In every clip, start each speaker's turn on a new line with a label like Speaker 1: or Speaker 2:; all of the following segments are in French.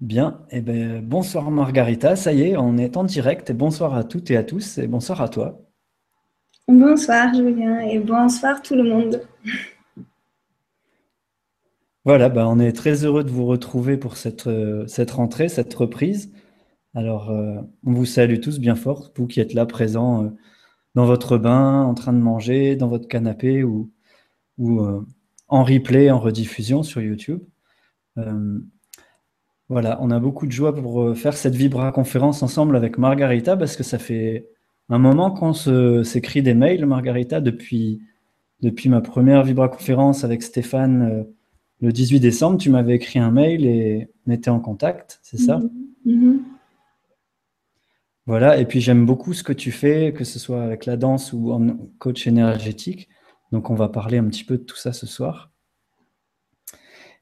Speaker 1: Bien, eh ben, bonsoir Margarita, ça y est, on est en direct et bonsoir à toutes et à tous et bonsoir à toi.
Speaker 2: Bonsoir Julien et bonsoir tout le monde.
Speaker 1: Voilà, ben, on est très heureux de vous retrouver pour cette, euh, cette rentrée, cette reprise. Alors, euh, on vous salue tous bien fort, vous qui êtes là présents euh, dans votre bain, en train de manger, dans votre canapé ou, ou en replay, en rediffusion sur YouTube. Voilà, on a beaucoup de joie pour euh, faire cette Vibra conférence ensemble avec Margarita parce que ça fait un moment qu'on s'écrit des mails, Margarita, depuis, depuis ma première Vibra conférence avec Stéphane euh, le 18 décembre. Tu m'avais écrit un mail et on était en contact, c'est ça? Mm-hmm. Mm-hmm. Voilà, et puis j'aime beaucoup ce que tu fais, que ce soit avec la danse ou en coach énergétique. Donc on va parler un petit peu de tout ça ce soir.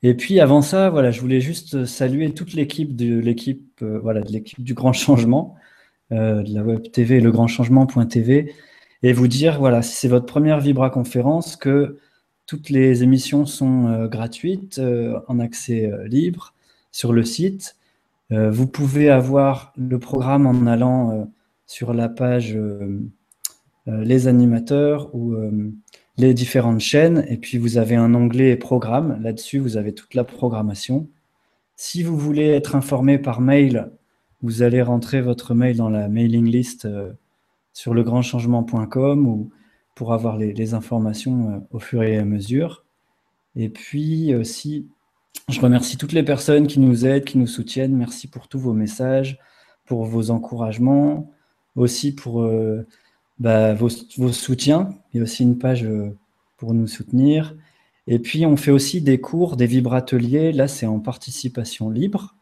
Speaker 1: Et puis avant ça, voilà, je voulais juste saluer toute l'équipe de l'équipe euh, voilà, de l'équipe du Grand Changement, euh, de la web TV, le Grand Changement.tv, et vous dire voilà, si c'est votre première Vibra conférence, que toutes les émissions sont euh, gratuites, en accès libre sur le site. vous pouvez avoir le programme en allant sur la page les animateurs ou les différentes chaînes, et puis vous avez un onglet programme. Là-dessus, vous avez toute la programmation. Si vous voulez être informé par mail, vous allez rentrer votre mail dans la mailing list euh, sur legrandchangement.com ou pour avoir les, informations euh, au fur et à mesure. Et puis aussi, je remercie toutes les personnes qui nous aident, qui nous soutiennent. Merci pour tous vos messages, pour vos encouragements, aussi pour euh, bah, vos, soutiens. Il y a aussi une page euh, pour nous soutenir. Et puis, on fait aussi des cours, des vibrateliers. Là, c'est en participation libre.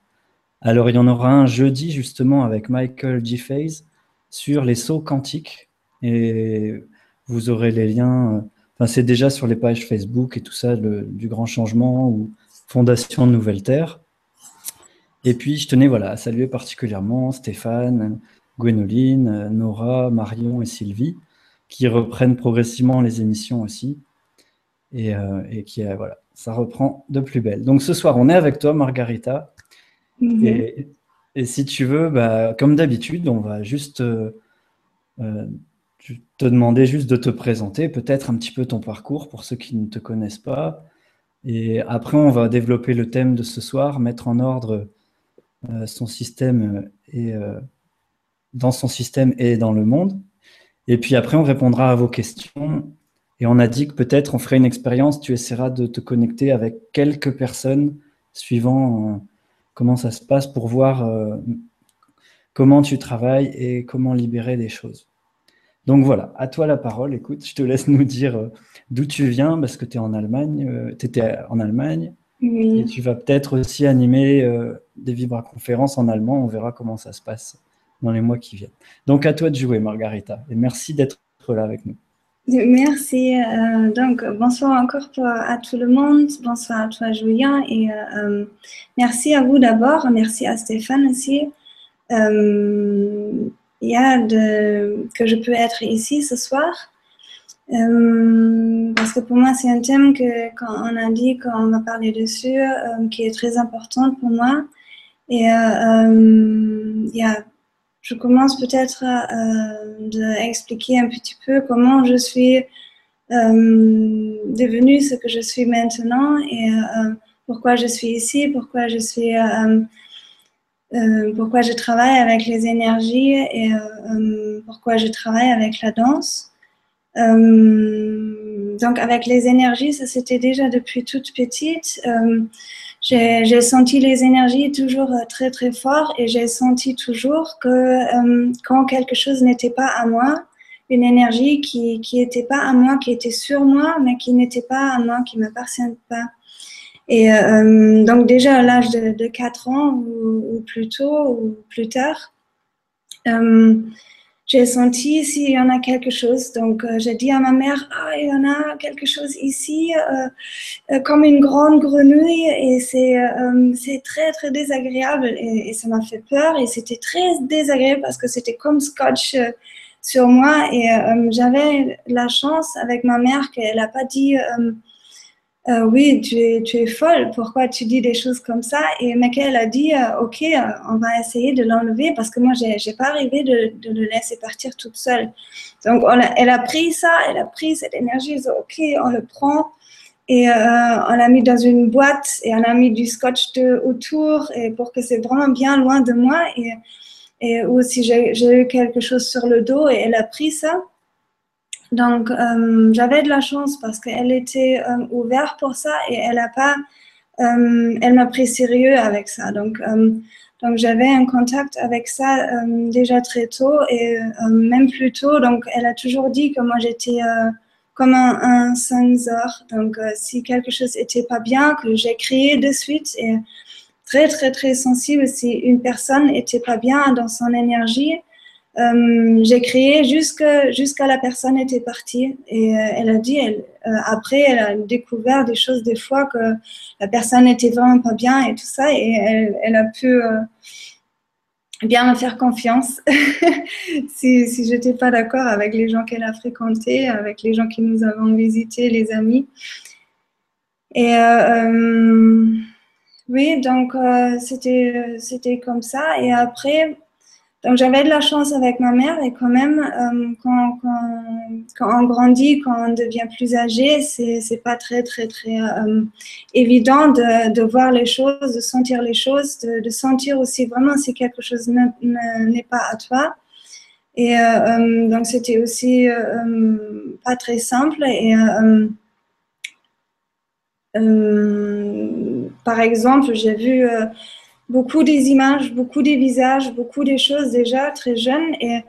Speaker 1: Alors, il y en aura un jeudi, justement, avec Michael G. Faze sur les sauts quantiques. Et vous aurez les liens. Euh, enfin, c'est déjà sur les pages Facebook et tout ça, du Grand Changement ou Fondation Nouvelle Terre. Et puis, je tenais voilà, à saluer particulièrement Stéphane, Gwénoline, Nora, Marion et Sylvie, qui reprennent progressivement les émissions aussi. Et, euh, qui, euh, voilà, ça reprend de plus belle. Donc ce soir, on est avec toi, Margarita. Mhm. Et, si tu veux, bah, comme d'habitude, on va juste euh, te demander juste de te présenter, peut-être un petit peu ton parcours pour ceux qui ne te connaissent pas. Et après, on va développer le thème de ce soir, mettre en ordre son système et dans son système et dans le monde. Et puis après, on répondra à vos questions. Et on a dit que peut-être on ferait une expérience, tu essaieras de te connecter avec quelques personnes suivant euh, comment ça se passe pour voir euh, comment tu travailles et comment libérer des choses. Donc voilà, à toi la parole. Écoute, je te laisse nous dire euh, d'où tu viens parce que tu es en Allemagne, tu étais en Allemagne. Et tu vas peut-être aussi animer des vibra-conférences en allemand. On verra comment ça se passe dans les mois qui viennent. Donc à toi de jouer, Margarita, et merci d'être là avec nous.
Speaker 2: Merci. Euh, donc, bonsoir encore à tout le monde. Bonsoir à toi, Julien. Et euh, euh, merci à vous d'abord. Merci à Stéphane aussi. il y a de, que je peux être ici ce soir. parce que pour moi, c'est un thème que, quand on a dit qu'on va parler dessus, qui est très important pour moi. Et il y a je commence peut-être euh, expliquer un petit peu comment je suis euh, devenue ce que je suis maintenant et euh, pourquoi je suis ici, pourquoi je suis, euh, pourquoi je travaille avec les énergies et pourquoi je travaille avec la danse. donc avec les énergies, ça c'était déjà depuis toute petite j'ai senti les énergies toujours euh, très très fort et j'ai senti toujours que euh, quand quelque chose n'était pas à moi, une énergie qui qui n'était pas à moi, qui était sur moi, mais qui n'était pas à moi, qui ne m'appartient pas. Et euh, donc déjà à l'âge de, de, 4 ans ou, plus tôt ou plus tard, j'ai senti s'il y en a quelque chose. Donc, euh, j'ai dit à ma mère, ah, il y en a quelque chose ici, euh, euh, comme une grande grenouille, et c'est c'est très, très désagréable. Et, ça m'a fait peur, et c'était très désagréable parce que c'était comme scotch sur moi. Et j'avais la chance avec ma mère qu'elle n'a pas dit euh, oui, tu es, tu es folle, pourquoi tu dis des choses comme ça? Et Michael a dit, euh, ok, euh, on va essayer de l'enlever parce que moi, j'ai n'ai pas arrivé de, de, le laisser partir toute seule. Donc, elle a pris ça, elle a pris cette énergie, dit, ok, on le prend et on l'a mis dans une boîte et on a mis du scotch de, autour et pour que c'est vraiment bien loin de moi. Et, et aussi, j'ai eu quelque chose sur le dos et elle a pris ça. Donc, euh, j'avais de la chance parce qu'elle était euh, ouverte pour ça et elle a pas, euh, elle m'a pris sérieux avec ça. Donc, donc j'avais un contact avec ça déjà très tôt et même plus tôt. Donc, elle a toujours dit que moi j'étais comme un, sensor. Donc, si quelque chose était pas bien, que j'ai crié de suite et très très très sensible si une personne était pas bien dans son énergie euh, j'ai créé jusqu'à la personne était partie et euh, elle a dit euh, après elle a découvert des choses des fois que la personne était vraiment pas bien et tout ça et elle, a pu bien me faire confiance si, si je n'étais pas d'accord avec les gens qu'elle a fréquentés, avec les gens qui nous avons visités, les amis. Et oui, donc c'était c'était comme ça. Et après, donc j'avais de la chance avec ma mère et quand même, euh, quand, quand, on grandit, quand on devient plus âgé, c'est pas très très très euh, évident de, de, voir les choses, de sentir les choses, de, de sentir aussi vraiment si quelque chose n'est pas à toi. Et euh, donc c'était aussi pas très simple et par exemple, j'ai vu beaucoup des images, beaucoup des visages, beaucoup des choses déjà très jeunes. Et,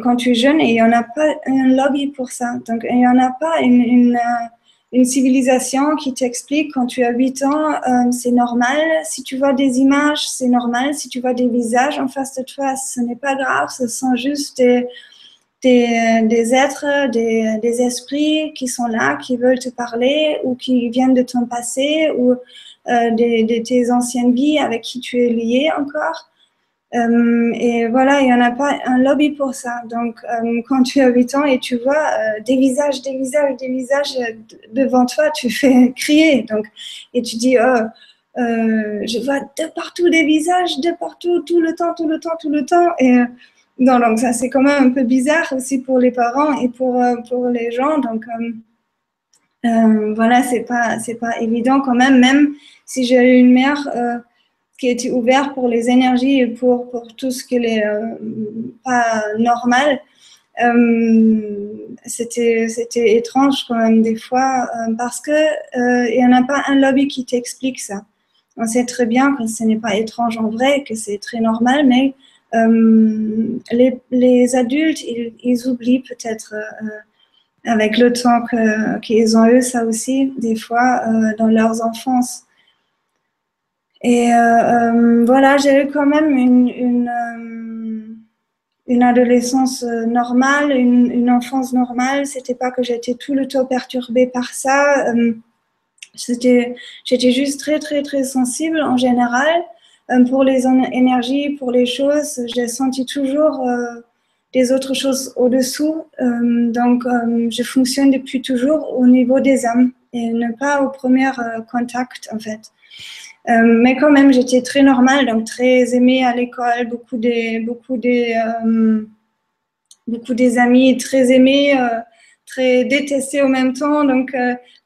Speaker 2: quand tu es jeune, il n'y en a pas un lobby pour ça. Donc, il n'y en a pas euh, une civilisation qui t'explique quand tu as 8 ans, euh, c'est normal. Si tu vois des images, c'est normal. Si tu vois des visages en face de toi, ce n'est pas grave. Ce sont juste des, des, des êtres, des, des, esprits qui sont là, qui veulent te parler ou qui viennent de ton passé ou euh, de, tes anciennes vies avec qui tu es lié encore. Euh, et voilà, il n'y en a pas un lobby pour ça. Donc, euh, quand tu as 8 ans et tu vois des visages, des visages, des visages devant toi, tu fais crier. Donc, et tu dis, oh, je vois de partout des visages, de partout, tout le temps, tout le temps, tout le temps. Et donc, ça, c'est quand même un peu bizarre aussi pour les parents et pour, pour les gens. Donc, voilà, c'est pas, c'est pas évident quand même, même si j'ai eu une mère euh, qui était ouverte pour les énergies et pour, pour tout ce qui est euh, pas normal, euh, c'était c'était étrange quand même des fois parce que il n'y en a pas un lobby qui t'explique ça. On sait très bien que ce n'est pas étrange en vrai, que c'est très normal, mais les, les, adultes, ils oublient peut-être avec le temps qu'ils ont eu ça aussi, des fois, dans leurs enfances. Et euh, euh, voilà, j'ai eu quand même une, une, euh, une adolescence normale, une, une, enfance normale. C'était pas que j'étais tout le temps perturbée par ça. C'était, j'étais juste très, très, très sensible en général pour les énergies, pour les choses. J'ai senti toujours des autres choses au-dessous. donc, je fonctionne depuis toujours au niveau des âmes et ne pas au premier contact, en fait. Euh, mais quand même, j'étais très normale, donc très aimée à l'école, beaucoup des, beaucoup des, euh, beaucoup des amis très aimés, euh, très détestés au même temps. Donc,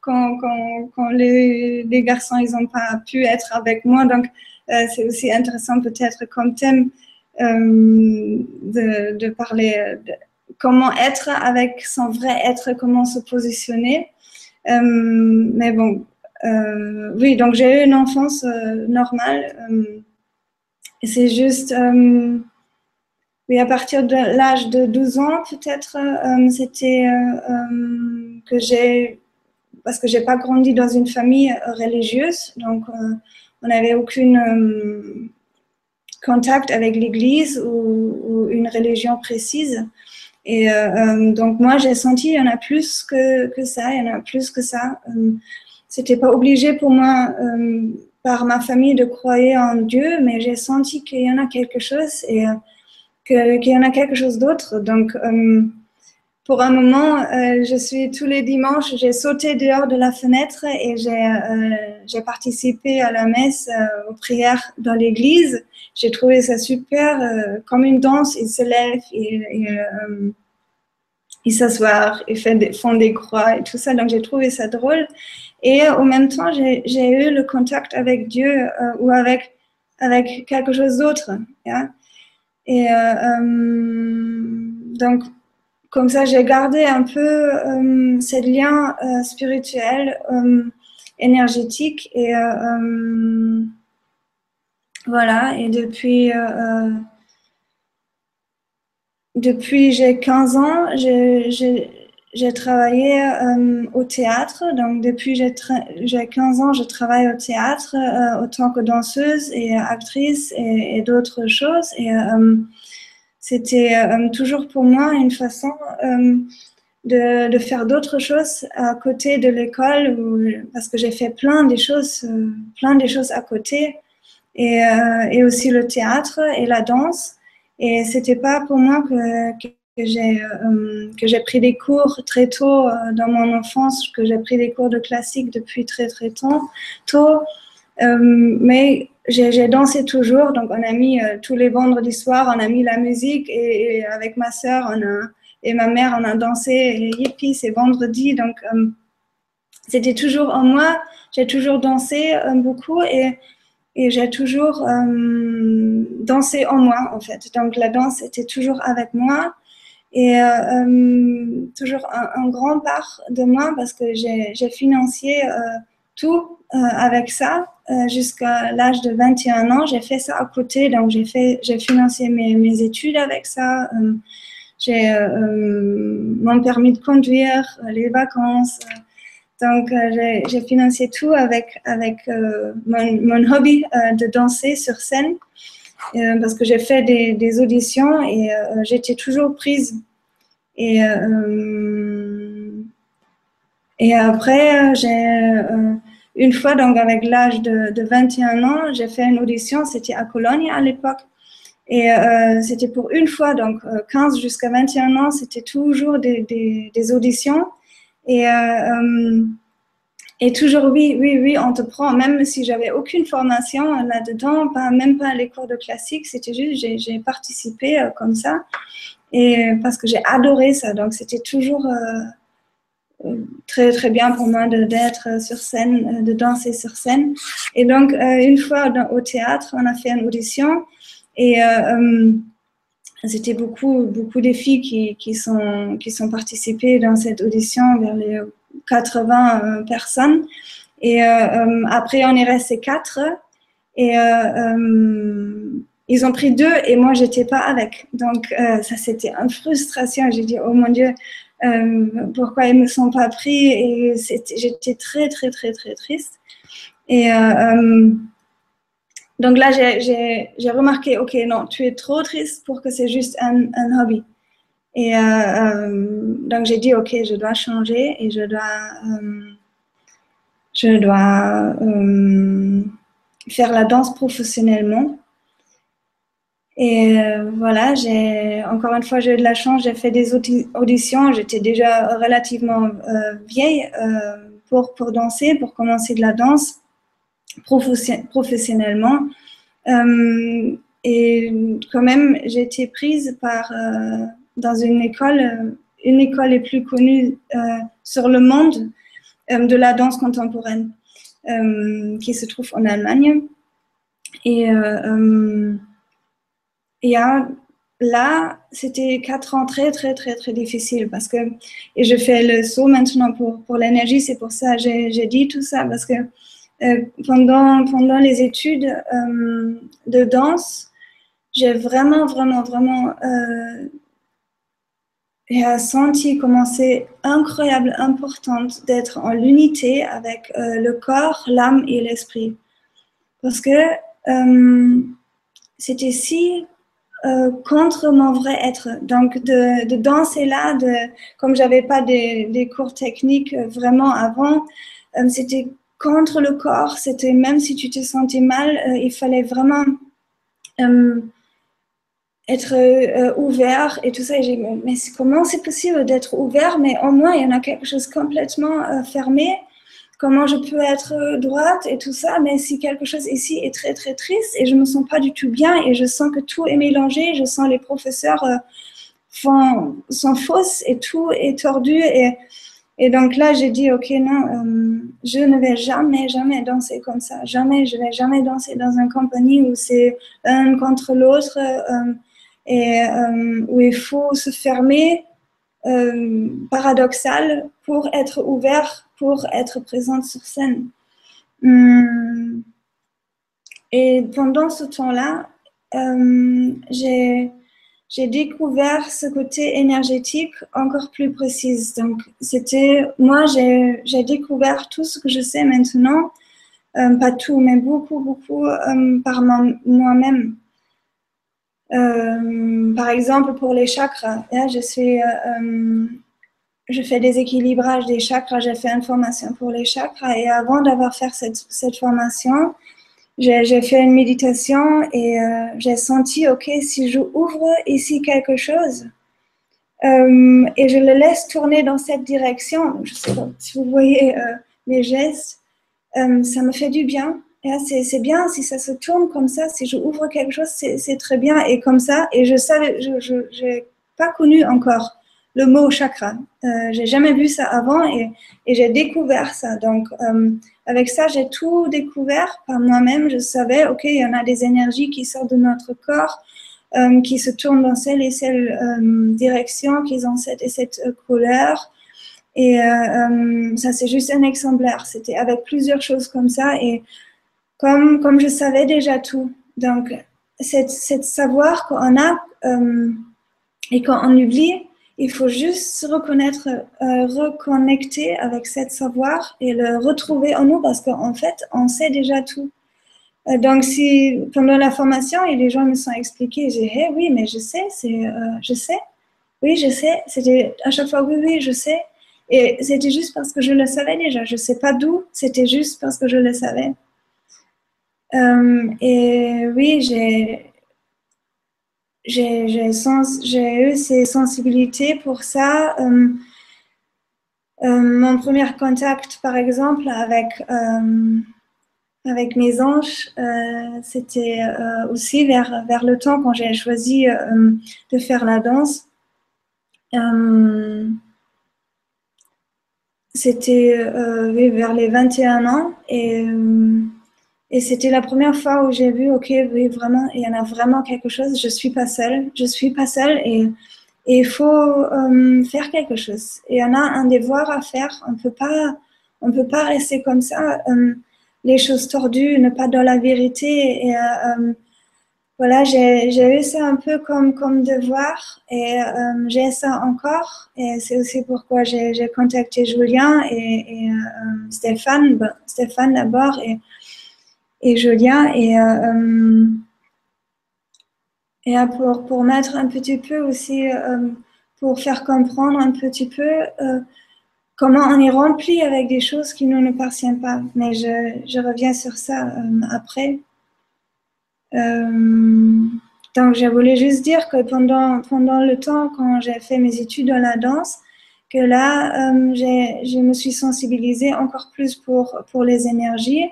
Speaker 2: quand, quand, quand les, les, garçons, ils n'ont pas pu être avec moi, donc c'est aussi intéressant peut-être comme thème de, de, parler de comment être avec son vrai être, comment se positionner. mais bon, euh, oui, donc j'ai eu une enfance euh, normale. Euh, c'est juste, oui, à partir de l'âge de 12 ans, peut-être, c'était que j'ai, parce que j'ai pas grandi dans une famille religieuse, donc on n'avait aucun contact avec l'Église ou, une religion précise. Et donc moi, j'ai senti, il y en a plus que, que ça, il y en a plus que ça c'était pas obligé pour moi euh, par ma famille de croire en Dieu, mais j'ai senti qu'il y en a quelque chose et euh, qu'il y en a quelque chose d'autre. Donc, euh, pour un moment, euh, je suis tous les dimanches, j'ai sauté dehors de la fenêtre et j'ai participé à la messe, aux prières dans l'église. J'ai trouvé ça super, comme une danse. Ils se lèvent, et, ils s'assoient, ils font des croix et tout ça. Donc j'ai trouvé ça drôle. Et en même temps, j'ai eu le contact avec Dieu ou avec, avec quelque chose d'autre. Et donc, comme ça, j'ai gardé un peu euh, ces liens euh, spirituels, euh, énergétiques. Et voilà, et depuis, depuis j'ai 15 ans, j'ai travaillé au théâtre. Donc, depuis j'ai 15 ans, je travaille au théâtre autant que danseuse et actrice et, et d'autres choses. Et c'était euh, toujours pour moi une façon euh, de, faire d'autres choses à côté de l'école, parce que j'ai fait plein des choses, euh, plein des choses à côté, et, aussi le théâtre et la danse. Et c'était pas pour moi que, que j'ai pris des cours très tôt dans mon enfance, que j'ai pris des cours de classique depuis très très tôt. tôt mais j'ai dansé toujours, donc on a mis euh, tous les vendredis soirs, on a mis la musique et, avec ma soeur on a, et ma mère, on a dansé. Et yippie, c'est vendredi, donc euh, c'était toujours en moi, j'ai toujours dansé euh, beaucoup et, et j'ai toujours dansé en moi en fait. Donc la danse était toujours avec moi. Et toujours un, un, grand part de moi parce que j'ai financé tout avec ça euh, jusqu'à l'âge de 21 ans. J'ai fait ça à côté, donc j'ai fait, j'ai financé mes, mes, études avec ça. Euh, j'ai euh, mon permis de conduire, les vacances. donc j'ai financé tout avec avec mon, mon, hobby de danser sur scène parce que j'ai fait des, des, auditions et j'étais toujours prise. Et et après j'ai une fois, donc avec l'âge de, 21 ans, j'ai fait une audition, c'était à Cologne à l'époque. Et euh, c'était pour une fois, donc 15 euh, jusqu'à 21 ans, c'était toujours des, auditions. Et, euh, et toujours, oui, oui, oui, on te prend, même si j'avais aucune formation là-dedans, pas, même pas les cours de classique, c'était juste, j'ai participé comme ça. Et parce que j'ai adoré ça, donc c'était toujours très très bien pour moi d'être sur scène, euh, de danser sur scène. Et donc euh, une fois au théâtre, on a fait une audition et euh, c'était beaucoup beaucoup de filles qui, qui sont qui sont participées dans cette audition vers les 80 personnes. Et après on est resté quatre et ils ont pris deux et moi j'étais pas avec. Donc ça c'était une frustration. J'ai dit oh mon Dieu, pourquoi ils me sont pas pris et j'étais très très très très triste. Et euh, euh, donc là, j'ai remarqué, ok, non, tu es trop triste pour que c'est juste un, un, hobby. Et donc j'ai dit, ok, je dois changer et je dois, je dois faire la danse professionnellement. Et euh, voilà, j'ai encore une fois j'ai eu de la chance, j'ai fait des auditions, j'étais déjà relativement euh, vieille euh, pour, pour danser, pour commencer de la danse professionnellement. Et quand même, j'ai été prise par, dans une école, une école les plus connues sur le monde de la danse contemporaine, qui se trouve en Allemagne. Et et là, c'était quatre ans très, très, très, très difficiles parce que, et je fais le saut maintenant pour, pour l'énergie, c'est pour ça que j'ai dit tout ça, parce que euh, pendant, pendant les études euh, de danse, j'ai vraiment, vraiment, vraiment euh, senti comment c'est incroyable, importante d'être en l'unité avec euh, le corps, l'âme et l'esprit. Parce que c'était si euh, contre mon vrai être. Donc, de, danser là, de, comme j'avais pas des, cours techniques euh, vraiment avant, euh, c'était contre le corps. C'était même si tu te sentais mal, il fallait vraiment être ouvert et tout ça. Et mais comment c'est possible d'être ouvert, mais au moins il y en a quelque chose complètement fermé. Comment je peux être droite et tout ça, mais si quelque chose ici est très très triste et je me sens pas du tout bien et je sens que tout est mélangé, je sens les professeurs euh, sont fausses et tout est tordu et et donc là, j'ai dit, OK, non, euh, je ne vais jamais, jamais danser comme ça. Jamais, je vais jamais danser dans une compagnie où c'est un contre l'autre euh, et euh, où il faut se fermer, paradoxal, pour être ouvert, pour être présente sur scène. Hum. Et pendant ce temps-là, j'ai j'ai découvert ce côté énergétique encore plus précis. Donc, c'était, moi, j'ai découvert tout ce que je sais maintenant, euh, pas tout, mais beaucoup, beaucoup euh, par moi-même. Euh, par exemple, pour les chakras, je, suis, je fais des équilibrages des chakras, j'ai fait une formation pour les chakras et avant d'avoir fait cette, cette formation, j'ai fait une méditation et euh, j'ai senti, ok, si je ouvre ici quelque chose euh, et je le laisse tourner dans cette direction, je sais pas si vous voyez euh, mes gestes, ça me fait du bien. C'est bien si ça se tourne comme ça, si je ouvre quelque chose, c'est très bien et comme ça. Et je savais, je n'ai pas connu encore le mot chakra. Euh, j'ai jamais vu ça avant et, j'ai découvert ça. Donc, euh, avec ça, j'ai tout découvert par moi-même. Je savais, OK, il y en a des énergies qui sortent de notre corps, euh, qui se tournent dans celle et celle euh, direction, qui ont cette et cette couleur. Et ça, c'est juste un exemplaire. C'était avec plusieurs choses comme ça. Et comme, comme je savais déjà tout, donc, c'est savoir qu'on a et quand on oublie, il faut juste se reconnaître, euh, reconnecter avec cette savoir et le retrouver en nous parce qu'en fait, on sait déjà tout. Euh, donc, si pendant la formation les gens me sont expliqués, j'ai dit oui, mais je sais, euh, je sais, oui, je sais. C'était à chaque fois oui, oui, je sais. Et c'était juste parce que je le savais déjà. Je sais pas d'où, c'était juste parce que je le savais. et oui, j'ai j'ai eu ces sensibilités pour ça. Euh, euh, mon premier contact, par exemple, avec, euh, avec mes anges, c'était aussi vers, vers le temps quand j'ai choisi de faire la danse. c'était vers les 21 ans et et c'était la première fois où j'ai vu, ok, oui, vraiment, il y en a vraiment quelque chose. Je suis pas seule, je suis pas seule et il faut euh, faire quelque chose. Il y en a un devoir à faire. On peut pas, on peut pas rester comme ça, euh, les choses tordues, ne pas dans la vérité. Et euh, voilà, j'ai eu ça un peu comme comme devoir et j'ai ça encore. Et c'est aussi pourquoi j'ai contacté Julien et, Stéphane, Stéphane d'abord et Julien. Et, euh, euh, et pour, pour mettre un petit peu aussi, euh, pour faire comprendre un petit peu comment on est rempli avec des choses qui ne nous appartiennent pas. Mais je, je reviens sur ça après. donc, je voulais juste dire que pendant, pendant le temps, quand j'ai fait mes études dans la danse, que là, je me suis sensibilisée encore plus pour, pour les énergies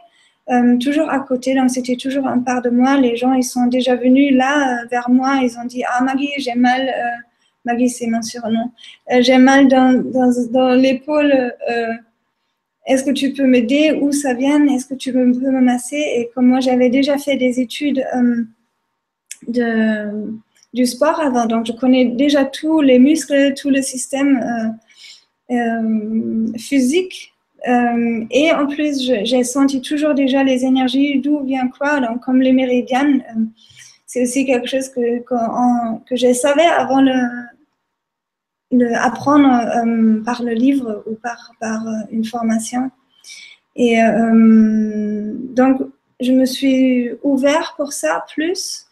Speaker 2: euh, toujours à côté, donc c'était toujours un part de moi. Les gens, ils sont déjà venus là euh, vers moi, ils ont dit Ah Maggie, j'ai mal, euh, Maggie c'est mon surnom, j'ai mal dans, dans, dans l'épaule, est-ce que tu peux m'aider? Où ça vient? Est-ce que tu peux me masser Et comme moi j'avais déjà fait des études de, du sport avant, donc je connais déjà tous les muscles, tout le système physique euh, et en plus, j'ai senti toujours déjà les énergies, d'où vient quoi, donc comme les méridiennes. Euh, c'est aussi quelque chose que, que, que je savais avant le apprendre euh, par le livre ou par, par une formation. Et donc, je me suis ouvert pour ça plus.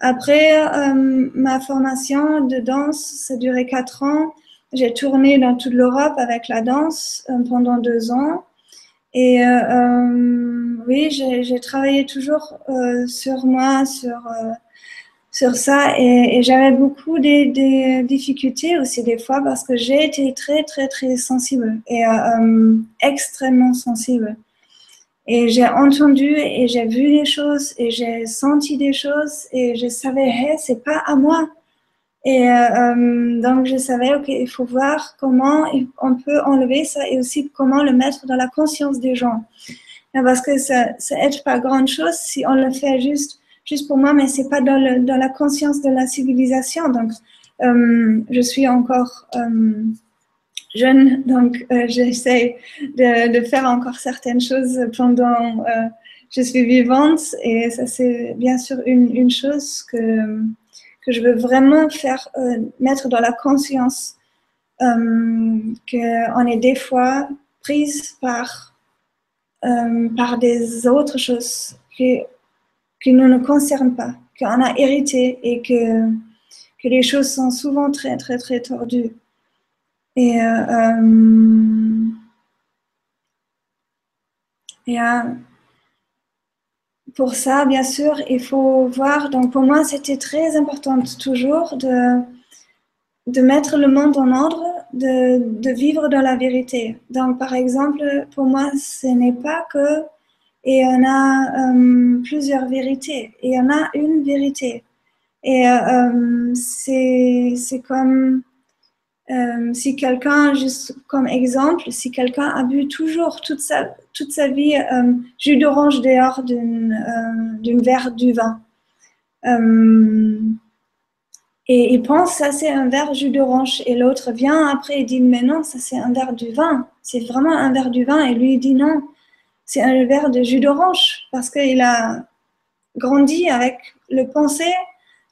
Speaker 2: Après ma formation de danse, ça a duré quatre ans. J'ai tourné dans toute l'Europe avec la danse euh, pendant deux ans. Et euh, euh, oui, j'ai travaillé toujours sur moi, sur, sur ça. Et, j'avais beaucoup de, difficultés aussi des fois parce que j'ai été très très très sensible et extrêmement sensible. Et j'ai entendu et j'ai vu des choses et j'ai senti des choses et je savais hey, c'est pas à moi et euh, donc je savais ok il faut voir comment on peut enlever ça et aussi comment le mettre dans la conscience des gens parce que ça ça aide pas grand chose si on le fait juste juste pour moi, mais c'est pas dans, la conscience de la civilisation. Donc, euh, je suis encore euh, jeune, donc euh, j'essaie de, faire encore certaines choses pendant euh, je suis vivante, et ça c'est bien sûr une, chose que que je veux vraiment faire euh, mettre dans la conscience euh, qu'on est des fois prise par par des autres choses qui ne nous concerne pas, qu'on a hérité et que, que les choses sont souvent très, très, très tordues. Et, euh, euh, pour ça, bien sûr, il faut voir. Donc, pour moi, c'était très important toujours de, de mettre le monde en ordre, de, de vivre dans la vérité. Donc, par exemple, pour moi, ce n'est pas que et on a euh, plusieurs vérités et on a une vérité. Et euh, c'est comme euh, si quelqu'un, juste comme exemple, si quelqu'un a bu toujours toute sa, toute sa vie euh, jus d'orange dehors d'une verre du vin. et il pense ça c'est un verre jus d'orange et l'autre vient après et dit mais non ça c'est un verre du vin c'est vraiment un verre du vin et lui il dit non c'est un verre de jus d'orange parce qu'il a grandi avec le pensée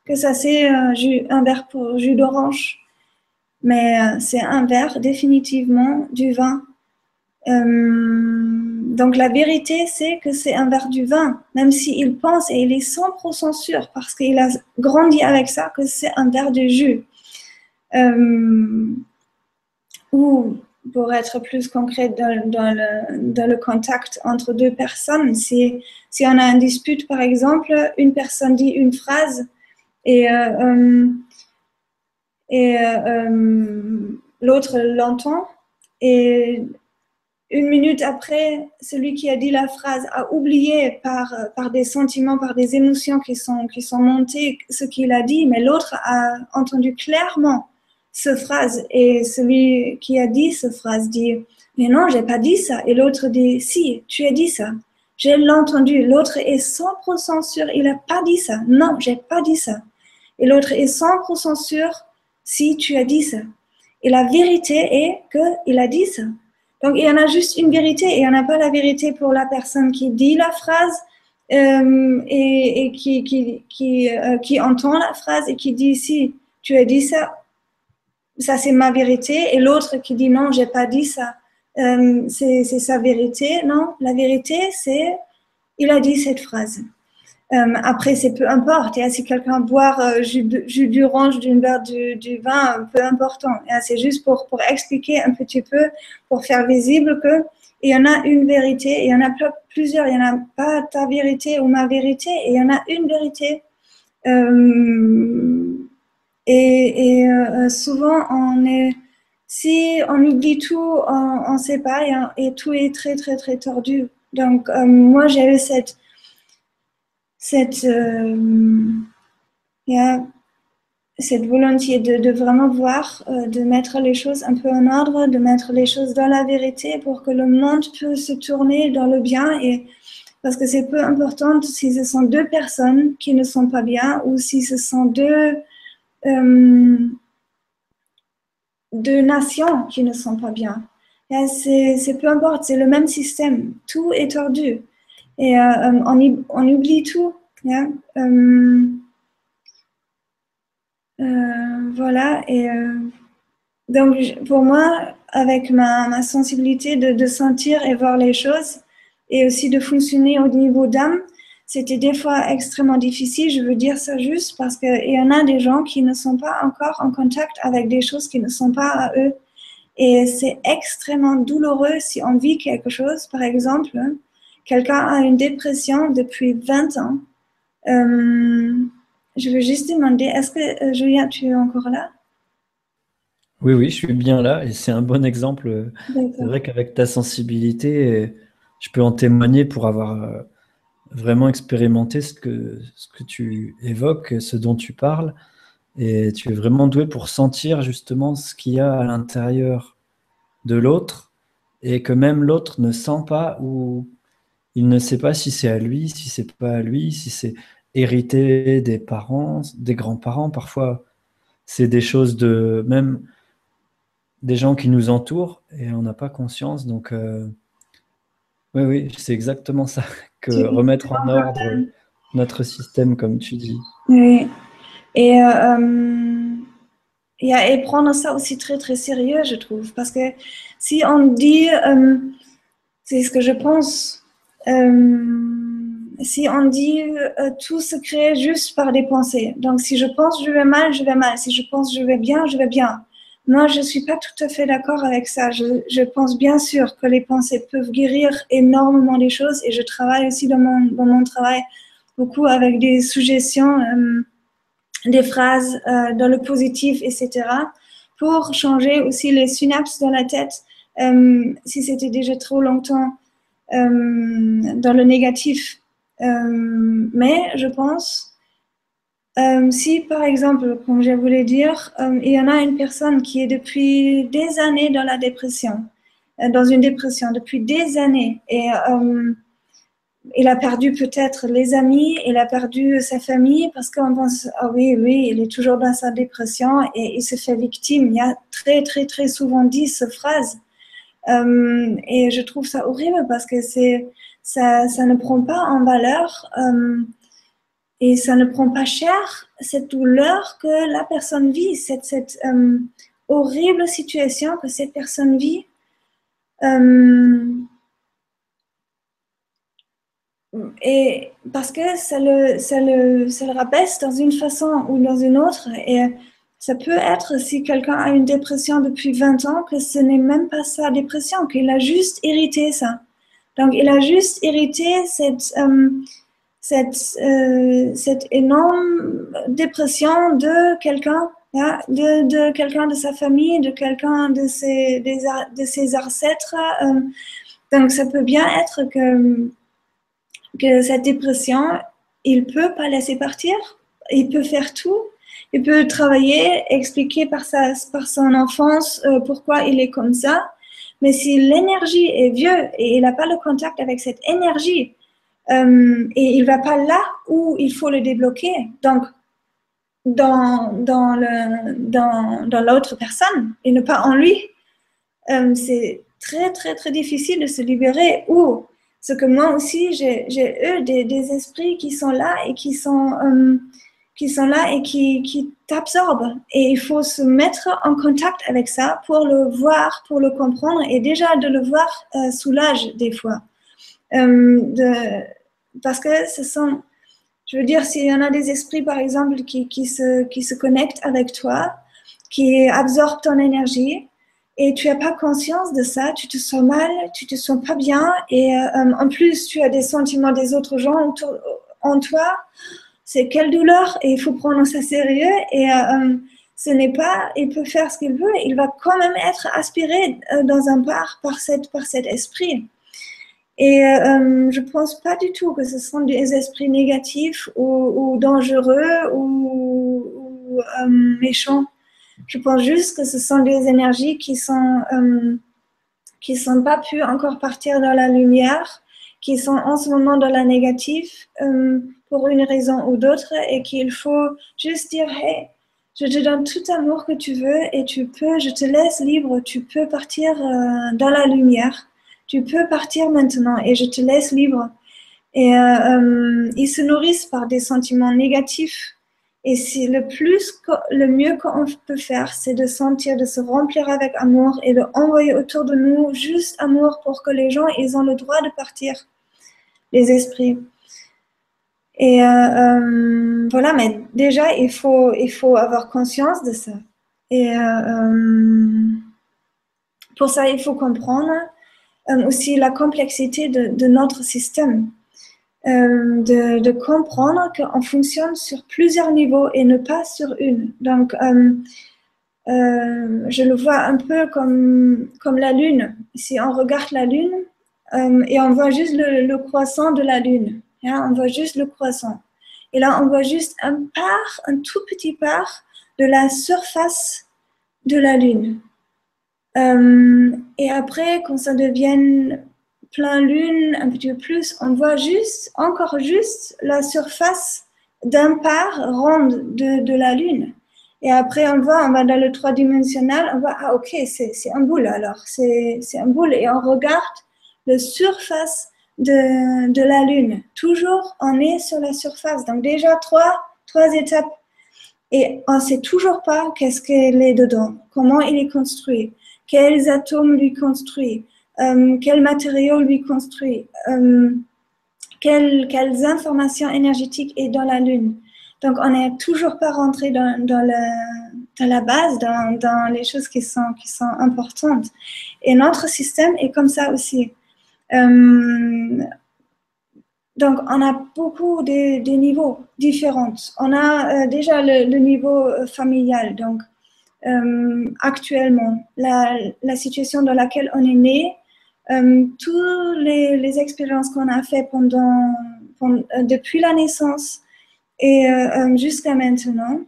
Speaker 2: que ça c'est un, verre pour jus d'orange. Mais euh, c'est un verre définitivement du vin. Euh, donc la vérité c'est que c'est un verre du vin, même s'il pense et il est 100% sûr parce qu'il a grandi avec ça que c'est un verre de jus. Euh, ou pour être plus concret dans, le, contact entre deux personnes. Si, on a une dispute, par exemple, une personne dit une phrase et, et euh, euh, l'autre l'entend et une minute après, celui qui a dit la phrase a oublié par, des sentiments, par des émotions qui sont, qui montées ce qu'il a dit, mais l'autre a entendu clairement ce phrase. Et celui qui a dit ce phrase dit mais non j'ai pas dit ça et l'autre dit si tu as dit ça. J'ai entendu l'autre est 100% sûr il a pas dit ça. Non j'ai pas dit ça et l'autre est 100% sûr si tu as dit ça et la vérité est que il a dit ça donc il y en a juste une vérité et il n'y en a pas la vérité pour la personne qui dit la phrase euh, et, qui, qui, euh, qui entend la phrase et qui dit si tu as dit ça ça c'est ma vérité, et l'autre qui dit non, j'ai pas dit ça, euh, c'est sa vérité. Non, la vérité c'est, il a dit cette phrase. Euh, après, c'est peu importe. si quelqu'un boit euh, jus d'orange d'une verre du, du, vin, peu important. C'est juste pour, expliquer un petit peu, pour faire visible que il y en a une vérité, il y en a plusieurs. Il n'y en a pas ta vérité ou ma vérité, et il y en a une vérité. Euh, et, et euh, souvent, si on oublie tout, on ne sait pas et, tout est très, très, très tordu. Donc, euh, moi, j'ai eu cette, cette, euh, cette volonté de, vraiment voir, de mettre les choses un peu en ordre, de mettre les choses dans la vérité pour que le monde puisse se tourner dans le bien. Et, parce que c'est peu important si ce sont deux personnes qui ne sont pas bien ou si ce sont deux euh, de nations qui ne sont pas bien. C'est peu importe, c'est le même système. Tout est tordu. Et euh, euh, on, oublie tout. voilà. Et donc, pour moi, avec ma, sensibilité de, de, sentir et voir les choses, et aussi de fonctionner au niveau d'âme, c'était des fois extrêmement difficile. Je veux dire ça juste parce qu'il y en a des gens qui ne sont pas encore en contact avec des choses qui ne sont pas à eux. Et c'est extrêmement douloureux si on vit quelque chose. Par exemple, quelqu'un a une dépression depuis 20 ans. Euh, je veux juste demander, est-ce que Julia, tu es encore là?
Speaker 1: Oui, oui, je suis bien là et c'est un bon exemple. C'est vrai qu'avec ta sensibilité, je peux en témoigner pour avoir vraiment expérimenté ce que, ce que tu évoques, ce dont tu parles. Et tu es vraiment doué pour sentir justement ce qu'il y a à l'intérieur de l'autre et que même l'autre ne sent pas ou il ne sait pas si c'est à lui, si c'est pas à lui, si c'est hérité des parents, des grands-parents. Parfois, c'est des choses de même des gens qui nous entourent et on n'a pas conscience. Donc, euh, oui, oui, c'est exactement ça que remettre en ordre notre système, comme tu dis.
Speaker 2: Oui. Et, euh, et, prendre ça aussi très, très sérieux, je trouve. Parce que si on dit, euh, c'est ce que je pense, euh, si on dit euh, tout se crée juste par des pensées. Donc, si je pense je vais mal, je vais mal. Si je pense je vais bien, je vais bien. Moi, je ne suis pas tout à fait d'accord avec ça. Je, pense bien sûr que les pensées peuvent guérir énormément des choses et je travaille aussi dans mon, dans mon travail beaucoup avec des suggestions, euh, des phrases euh, dans le positif, etc. pour changer aussi les synapses dans la tête euh, si c'était déjà trop longtemps dans le négatif. mais je pense euh, si, par exemple, comme je voulais dire, euh, il y en a une personne qui est depuis des années dans la dépression, euh, dans une dépression depuis des années, et il a perdu peut-être les amis, il a perdu sa famille parce qu'on pense, ah oui, oui, il est toujours dans sa dépression et il se fait victime. Il y a très, très, très souvent dit cette phrase. Et je trouve ça horrible parce que c'est, ça, ne prend pas en valeur et ça ne prend pas cher cette douleur que la personne vit, cette, cette euh, horrible situation que cette personne vit. Euh, et parce que ça le, ça, le, ça le rabaisse dans une façon ou dans une autre. Et ça peut être, si quelqu'un a une dépression depuis 20 ans, que ce n'est même pas sa dépression, qu'il a juste hérité ça. Donc, il a juste hérité cette, euh, euh, énorme dépression de quelqu'un, hein, de, quelqu'un de sa famille, de quelqu'un de ses, ancêtres. Euh, donc, ça peut bien être que, que cette dépression, il peut pas laisser partir, il peut faire tout, il peut travailler, expliquer par, sa, par son enfance euh, pourquoi il est comme ça. Mais si l'énergie est vieux et il n'a pas le contact avec cette énergie, euh, et il va pas là où il faut le débloquer. Donc, dans, dans, dans, dans l'autre personne et ne pas en lui. Euh, c'est très, très, très difficile de se libérer. Ou ce que moi aussi, j'ai, eu des, des, esprits qui sont là et qui sont, qui sont là et qui, qui t'absorbent. Et il faut se mettre en contact avec ça pour le voir, pour le comprendre. Et déjà, de le voir soulage des fois. de, parce que ce sont, je veux dire, s'il y en a des esprits, par exemple, qui, qui, se, qui se connectent avec toi, qui absorbent ton énergie, et tu n'as pas conscience de ça, tu te sens mal, tu te sens pas bien, et euh, en plus, tu as des sentiments des autres gens en toi, c'est quelle douleur, et il faut prendre ça sérieux, et euh, ce n'est pas, il peut faire ce qu'il veut, il va quand même être aspiré euh, dans un part par, cette, par cet esprit. Et euh, je ne pense pas du tout que ce sont des esprits négatifs ou, dangereux ou, euh, méchants. Je pense juste que ce sont des énergies qui sont euh, qui sont pas pu encore partir dans la lumière, qui sont en ce moment dans la négative pour une raison ou d'autre et qu'il faut juste dire hey, je te donne tout amour que tu veux et tu peux, je te laisse libre, tu peux partir dans la lumière tu peux partir maintenant et je te laisse libre. Et euh, euh, ils se nourrissent par des sentiments négatifs. Et c'est le plus, le mieux qu'on peut faire, c'est de sentir, de se remplir avec amour et de envoyer autour de nous juste amour pour que les gens, ils ont le droit de partir, les esprits. Et euh, voilà, mais déjà, il faut, il faut avoir conscience de ça. Et pour ça, il faut comprendre euh, aussi la complexité de, notre système. euh, de, de, comprendre qu'on fonctionne sur plusieurs niveaux et ne pas sur une. Donc, euh, euh, je le vois un peu comme, comme la Lune. Si on regarde la Lune euh, et on voit juste le croissant de la Lune, on voit juste le croissant. Et là, on voit juste un part, un tout petit part de la surface de la Lune. Euh, et après, quand ça devient plein lune, un petit peu plus, on voit juste, encore juste, la surface d'un part ronde de, de, la lune. Et après, on voit, on va dans le trois-dimensionnel, on voit, ah ok, c'est un boule alors, c'est un boule. Et on regarde la surface de, de, la lune. Toujours, on est sur la surface. Donc déjà, trois, trois étapes. Et on ne sait toujours pas qu'est-ce qu'elle est dedans, comment il est construit, quels atomes lui construit, euh, quel matériau lui construit, euh, quelles, quelles, informations énergétiques est dans la Lune. Donc, on n'est toujours pas rentré dans, dans, dans la base, dans, dans, les choses qui sont, qui sont importantes. Et notre système est comme ça aussi. Euh, donc, on a beaucoup de, niveaux différents. On a euh, déjà le, niveau familial. Donc, euh, actuellement, la, situation dans laquelle on est né, euh, toutes les, expériences qu'on a fait pendant, euh, depuis la naissance et euh, euh, jusqu'à maintenant,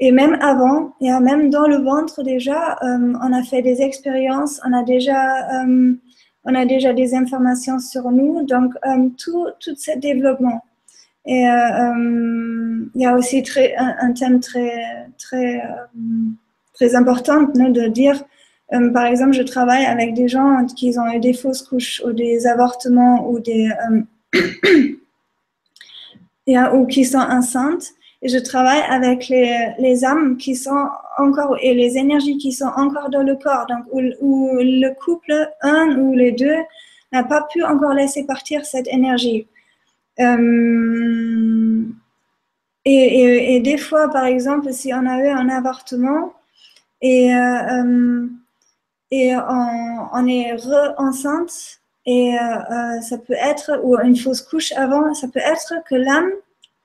Speaker 2: et même avant, et même dans le ventre déjà, on a fait des expériences, on a déjà, on a déjà des informations sur nous, donc tout, tout ce développement. Et il y a aussi très, un, thème très, très, très important non, de dire euh, par exemple, je travaille avec des gens qui ont eu des fausses couches ou des avortements ou, des, euh, ou qui sont enceintes. Et je travaille avec les, les, âmes qui sont encore et les énergies qui sont encore dans le corps, donc où, le couple, un ou les deux, n'a pas pu encore laisser partir cette énergie. Euh, et, des fois, par exemple, si on a eu un avortement et euh, et on, est re-enceinte et euh, euh, ça peut être, ou une fausse couche avant, ça peut être que l'âme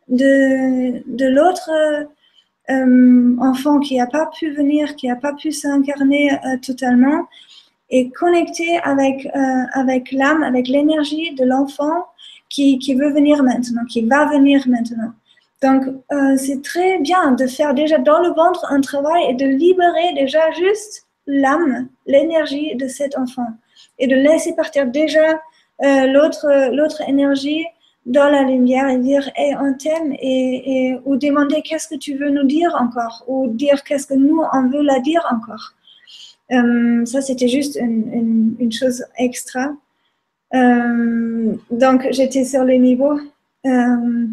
Speaker 2: de, de l'autre euh, enfant qui n'a pas pu venir, qui n'a pas pu s'incarner euh, totalement, est connecté avec, euh, avec l'âme, avec l'énergie de l'enfant qui, qui, veut venir maintenant, qui va venir maintenant. Donc, c'est très bien de faire déjà dans le ventre un travail et de libérer déjà juste l'âme, l'énergie de cet enfant et de laisser partir déjà l'autre, l'autre énergie dans la lumière et dire hey, on t'aime et, ou demander qu'est-ce que tu veux nous dire encore? Ou dire qu'est-ce que nous on veut la dire encore? Euh, ça c'était juste une, chose extra. Euh, donc j'étais sur le niveau. Euh,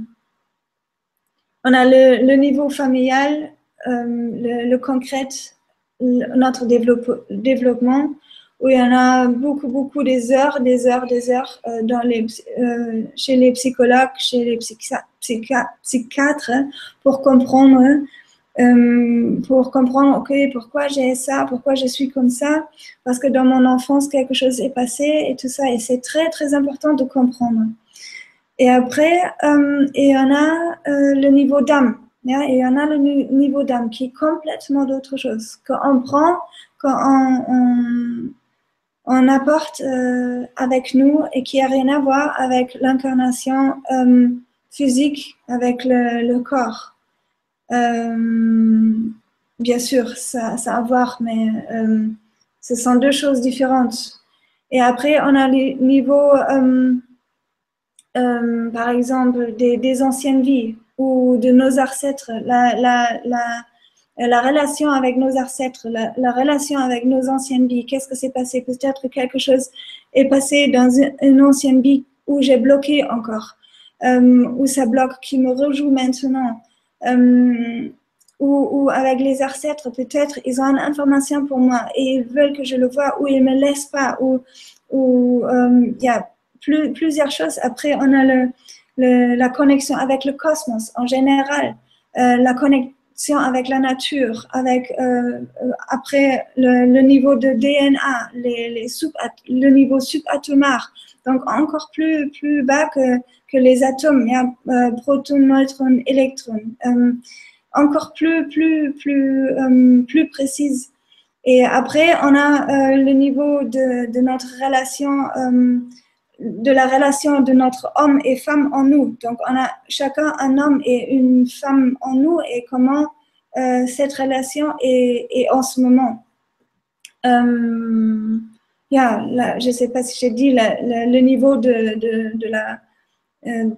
Speaker 2: on a le, niveau familial, le, le concret notre développement, où il y en a beaucoup, beaucoup des heures, des heures, des heures euh, dans les, euh, chez les psychologues, chez les psychiatres, pour comprendre, euh, pour comprendre, ok, pourquoi j'ai ça, pourquoi je suis comme ça, parce que dans mon enfance, quelque chose est passé et tout ça, et c'est très, très important de comprendre. Et après, il y en a le niveau d'âme. Il y en a le niveau d'âme qui est complètement d'autre chose. Quand on prend, quand on, on apporte euh, avec nous et qui n'a rien à voir avec l'incarnation euh, physique, avec le, corps. Euh, bien sûr, ça, a à voir, mais ce sont deux choses différentes. Et après, on a le niveau, par exemple, des, des anciennes vies ou de nos ancêtres, la, la, la, la relation avec nos ancêtres, la, la relation avec nos anciennes vies. Qu'est-ce que s'est passé? Peut-être quelque chose est passé dans une ancienne vie où j'ai bloqué encore, euh, où ça bloque, qui me rejoue maintenant. Euh, ou, avec les ancêtres, peut-être ils ont une information pour moi et ils veulent que je le vois, ou ils me laissent pas, ou il euh, y a plus, plusieurs choses. Après, on a la connexion avec le cosmos en général, euh, la avec la nature, avec euh, après le, niveau de DNA, les, les sub, le niveau subatomar, donc encore plus, plus bas que, que les atomes, il y a euh, proton, neutron, électron, euh, encore plus, plus, plus, euh, plus précise. Et après, on a le niveau de, de notre relation, de la relation de notre homme et femme en nous. Donc, on a chacun un homme et une femme en nous et comment cette relation est, est, en ce moment. Yeah, je ne sais pas si j'ai dit le niveau de, de, de la euh,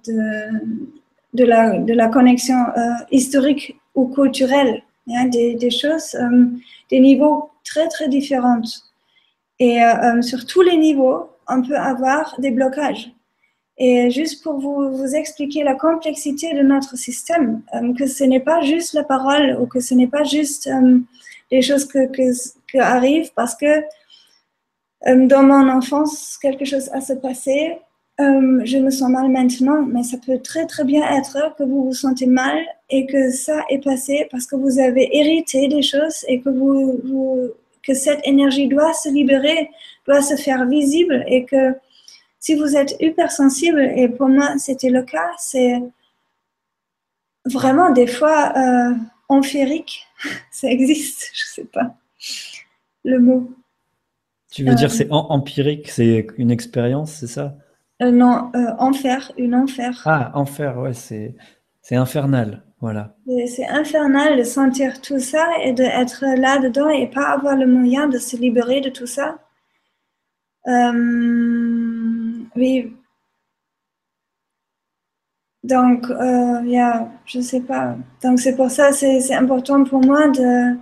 Speaker 2: de, la, de la connexion euh, historique ou culturelle, hein, des, des, choses, euh, des niveaux très très différents. Et sur tous les niveaux, on peut avoir des blocages. Et juste pour vous, vous expliquer la complexité de notre système, que ce n'est pas juste la parole ou que ce n'est pas juste des choses que, que, arrivent parce que dans mon enfance, quelque chose a se passé euh, je me sens mal maintenant, mais ça peut très très bien être que vous vous sentez mal et que ça est passé parce que vous avez hérité des choses et que vous, que cette énergie doit se libérer, doit se faire visible et que si vous êtes hypersensible, et pour moi c'était le cas, c'est vraiment des fois euh, empirique, ça existe, je sais pas le mot.
Speaker 1: Tu veux dire euh, c'est empirique, c'est une expérience, c'est ça?
Speaker 2: Euh, non, euh, enfer, une enfer.
Speaker 1: Ah, enfer, ouais, c'est, c'est infernal, voilà.
Speaker 2: C'est infernal de sentir tout ça et d'être là-dedans et pas avoir le moyen de se libérer de tout ça. Euh, oui. Donc, euh, yeah, je sais pas. Donc, c'est pour ça, c'est, important pour moi de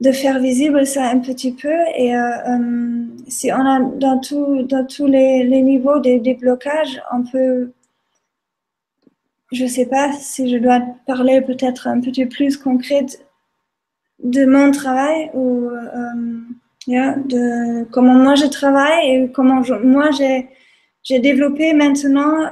Speaker 2: de faire visible ça un petit peu. Et euh, euh, si on a dans, tout, dans tous les, les niveaux des, des, blocages, on peut, je ne sais pas si je dois parler peut-être un petit plus concret de mon travail ou euh, de comment moi je travaille et comment moi j'ai développé maintenant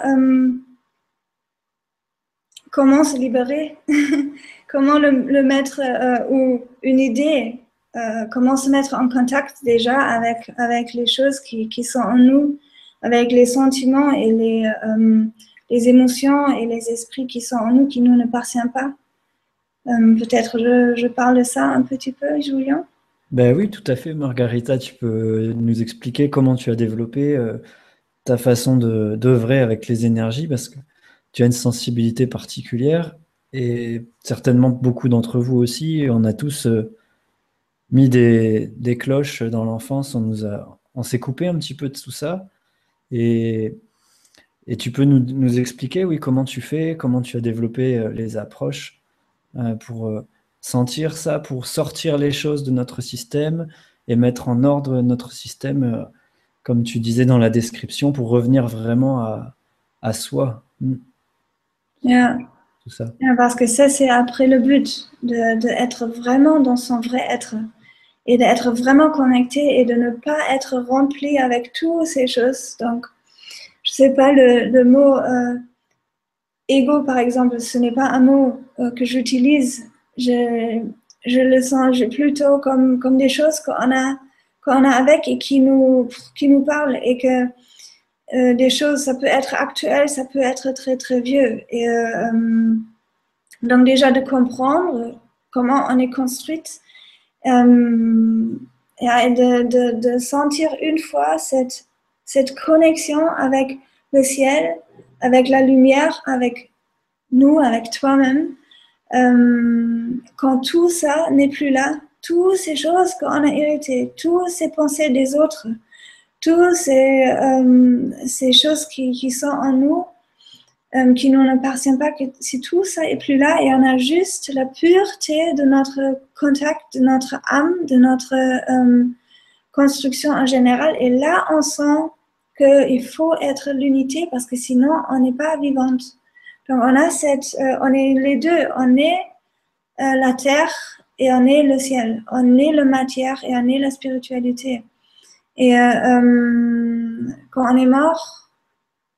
Speaker 2: comment se libérer comment le, mettre euh, ou une idée, euh, comment se mettre en contact déjà avec, avec les choses qui, qui sont en nous, avec les sentiments et les, euh, les émotions et les esprits qui sont en nous, qui nous ne appartiennent pas. Peut-être je, je, parle de ça un petit peu, Julien?
Speaker 1: Ben oui, tout à fait, Margarita. Tu peux nous expliquer comment tu as développé ta façon d'œuvrer avec les énergies parce que tu as une sensibilité particulière et certainement beaucoup d'entre vous aussi, on a tous euh, mis des, cloches dans l'enfance, on nous a, on s'est coupé un petit peu de tout ça. Et, et tu peux nous, expliquer, oui, comment tu fais, comment tu as développé euh, les approches euh, pour sentir ça, pour sortir les choses de notre système et mettre en ordre notre système, comme tu disais dans la description, pour revenir vraiment à, à soi. Hmm.
Speaker 2: Parce que ça, c'est après le but, d'être de, vraiment dans son vrai être et d'être vraiment connecté et de ne pas être rempli avec toutes ces choses. Donc, je sais pas, le, le mot euh, ego, par exemple, ce n'est pas un mot euh, que j'utilise. Je, je, le sens plutôt comme, comme des choses qu'on a, qu'on a avec et qui nous, qui nous parlent et que euh, des choses, ça peut être actuel, ça peut être très très vieux. Et euh, euh, donc déjà de comprendre comment on est construite et de, de, de, sentir une fois cette, cette connexion avec le ciel, avec la lumière, avec nous, avec toi-même. Quand tout ça n'est plus là, toutes ces choses qu'on a héritées, toutes ces pensées des autres, toutes ces, euh, choses qui, sont en nous, euh, qui nous appartiennent pas, si tout ça est plus là et on a juste la pureté de notre contact, de notre âme, de notre euh, construction en général, et là on sent qu'il faut être l'unité parce que sinon on n'est pas vivante. Donc on a cette, on est les deux, on est la terre et on est le ciel, on est la matière et on est la spiritualité. Et euh, euh, quand on est mort,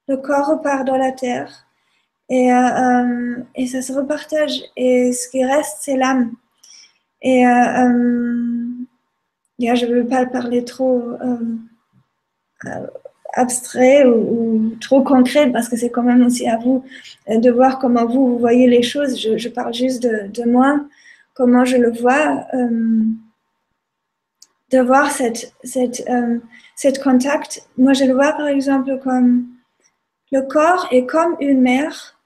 Speaker 2: le corps repart dans la terre et, euh, et ça se repartage. Et ce qui reste, c'est l'âme. Et je ne veux pas parler trop abstrait ou, trop concret parce que c'est quand même aussi à vous de voir comment vous, voyez les choses. Je, parle juste de, moi, comment je le vois, de voir cette, cette, cette contact. Moi, je le vois par exemple comme le corps est comme une mère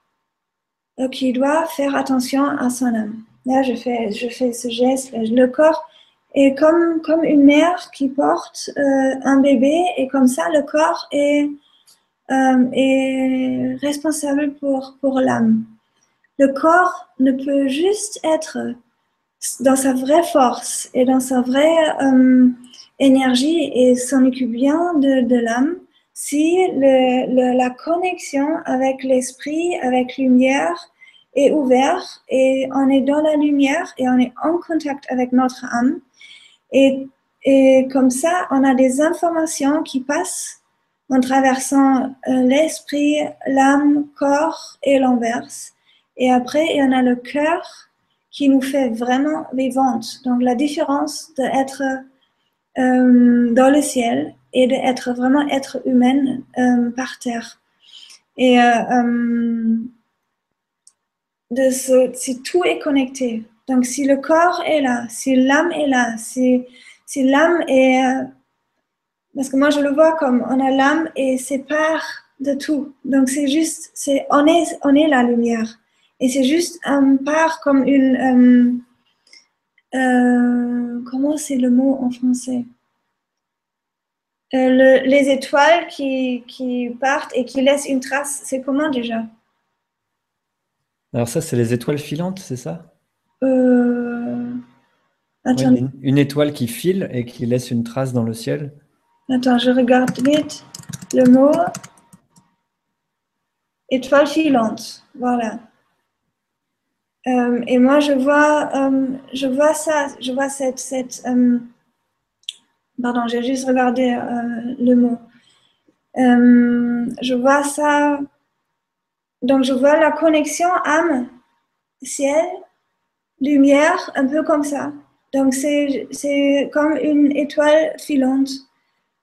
Speaker 2: qui doit faire attention à son âme. Là, je fais, je fais ce geste. Le corps est comme, comme une mère qui porte euh, un bébé et comme ça, le corps est, euh, est responsable pour, pour l'âme. Le corps ne peut juste être dans sa vraie force et dans sa vraie euh, énergie et occupe bien de, de l'âme si la connexion avec l'esprit, avec lumière, est ouverte et on est dans la lumière et on est en contact avec notre âme. Et, comme ça, on a des informations qui passent en traversant euh, l'esprit, l'âme, corps et l'inverse. Et après, il y en a le cœur qui nous fait vraiment vivante. Donc la différence d'être euh, dans le ciel et d'être vraiment être humaine euh, par terre. Et euh, de si tout est connecté, donc si le corps est là, si l'âme est là, si, si l'âme est... Euh, parce que moi je le vois comme on a l'âme et c'est part de tout. Donc c'est juste, c'est, on, est, on est la lumière. Et c'est juste un part comme une... Euh, euh, comment c'est le mot en français? Les étoiles qui, qui partent et qui laissent une trace, c'est comment déjà?
Speaker 1: Alors ça, c'est les étoiles filantes, c'est ça?
Speaker 2: Euh...
Speaker 1: une, étoile qui file et qui laisse une trace dans le ciel.
Speaker 2: Attends, je regarde vite le mot. Étoile filante, voilà. Euh, et moi, je vois, euh, je vois ça, je vois cette, cette pardon, j'ai juste regardé le mot. je vois ça donc, je vois la connexion âme, ciel, lumière, un peu comme ça. Donc, c'est comme une étoile filante.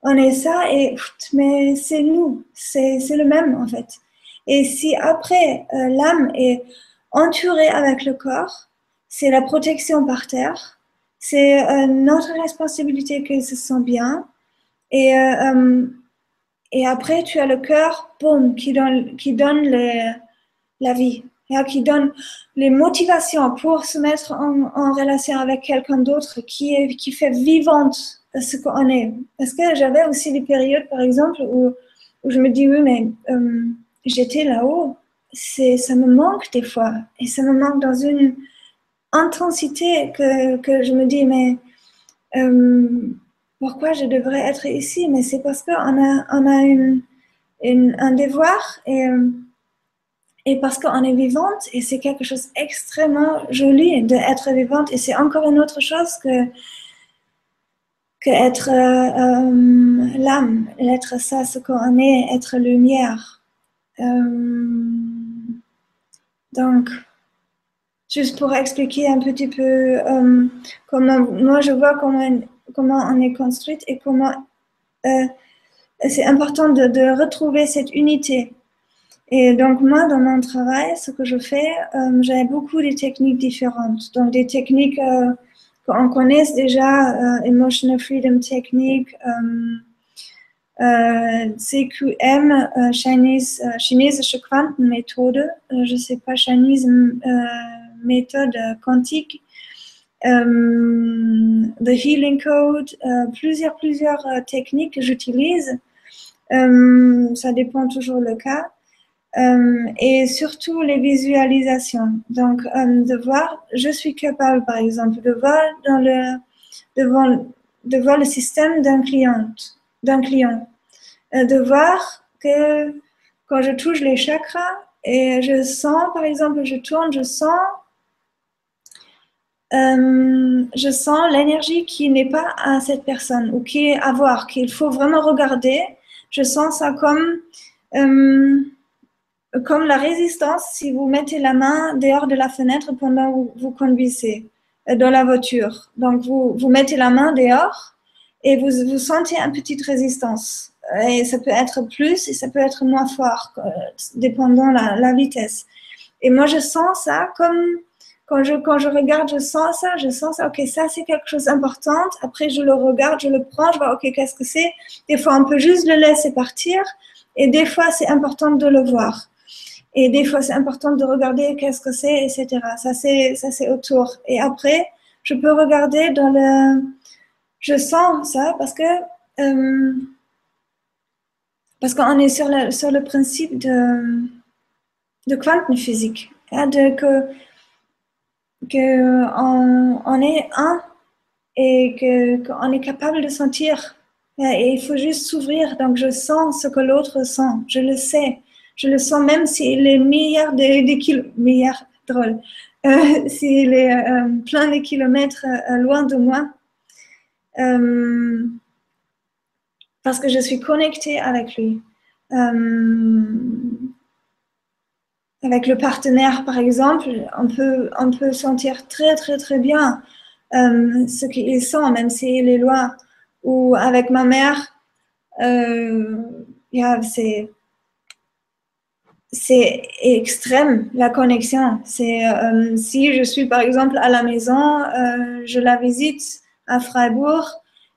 Speaker 2: On est ça, et, mais c'est nous, c'est le même en fait. Et si après euh, l'âme est entourée avec le corps, c'est la protection par terre, c'est euh, notre responsabilité que se sent bien. Et euh, et après, tu as le cœur, boum, qui donne, qui donne la vie, qui donne les motivations pour se mettre en, relation avec quelqu'un d'autre, qui, fait vivante ce qu'on est. Parce que j'avais aussi des périodes, par exemple, où, je me dis, oui, mais euh, j'étais là-haut, ça me manque des fois, et ça me manque dans une intensité que, je me dis, mais... Euh, pourquoi je devrais être ici, mais c'est parce qu'on a, un devoir et, et parce qu'on est vivante et c'est quelque chose d'extrêmement joli d'être vivante et c'est encore une autre chose que, que être euh, euh, l'âme, être ça, ce qu'on est, être lumière. Euh, donc, juste pour expliquer un petit peu comment moi je vois comment comment on est construite et comment c'est important de, retrouver cette unité. Et donc moi, dans mon travail, ce que je fais, euh, j'ai beaucoup de techniques différentes. Donc des techniques euh, qu'on connaît déjà, Emotional Freedom Technique, CQM, Chinese, chinesische Quantenmethode, je ne sais pas, Chinese méthode quantique. Euh, the Healing Code, euh, plusieurs, plusieurs euh, techniques que j'utilise. ça dépend toujours le cas. Et surtout les visualisations. Donc, de voir, je suis capable, par exemple, de voir dans le, devant, de voir le système d'un client, d'un client, de voir que quand je touche les chakras et je sens, par exemple, je tourne, je sens euh, je sens l'énergie qui n'est pas à cette personne ou qui est à voir, qu'il faut vraiment regarder. Je sens ça comme, euh, comme la résistance si vous mettez la main dehors de la fenêtre pendant que vous, conduisez euh, dans la voiture. Donc, vous, vous mettez la main dehors et vous, vous sentez une petite résistance et ça peut être plus et ça peut être moins fort, dépendant la, la vitesse. Et moi, je sens ça comme quand je, quand je regarde, je sens ça, je sens ça, ok, ça c'est quelque chose d'important. Après, je le regarde, je le prends, je vois, ok, qu'est-ce que c'est? Des fois, on peut juste le laisser partir, et des fois, c'est important de le voir. Et des fois, c'est important de regarder qu'est-ce que c'est, etc. Ça, c'est, ça, c'est autour. Et après, je peux regarder dans le. Je sens ça parce que. Euh, parce qu'on est sur le, sur le principe de, de quantum physique. Hein, de, que qu'on on est un et qu'on est capable de sentir. Et il faut juste s'ouvrir. Donc, je sens ce que l'autre sent. Je le sais. Je le sens même s'il est milliards de, milliards, euh, est euh, plein de kilomètres euh, loin de moi. parce que je suis connectée avec lui avec le partenaire, par exemple, on peut, on peut sentir très, très, très bien ce qu'il sent, même s'il est loin. Ou avec ma mère, euh, c'est c'est extrême la connexion. C'est euh, si je suis par exemple à la maison, euh, je la visite à Freiburg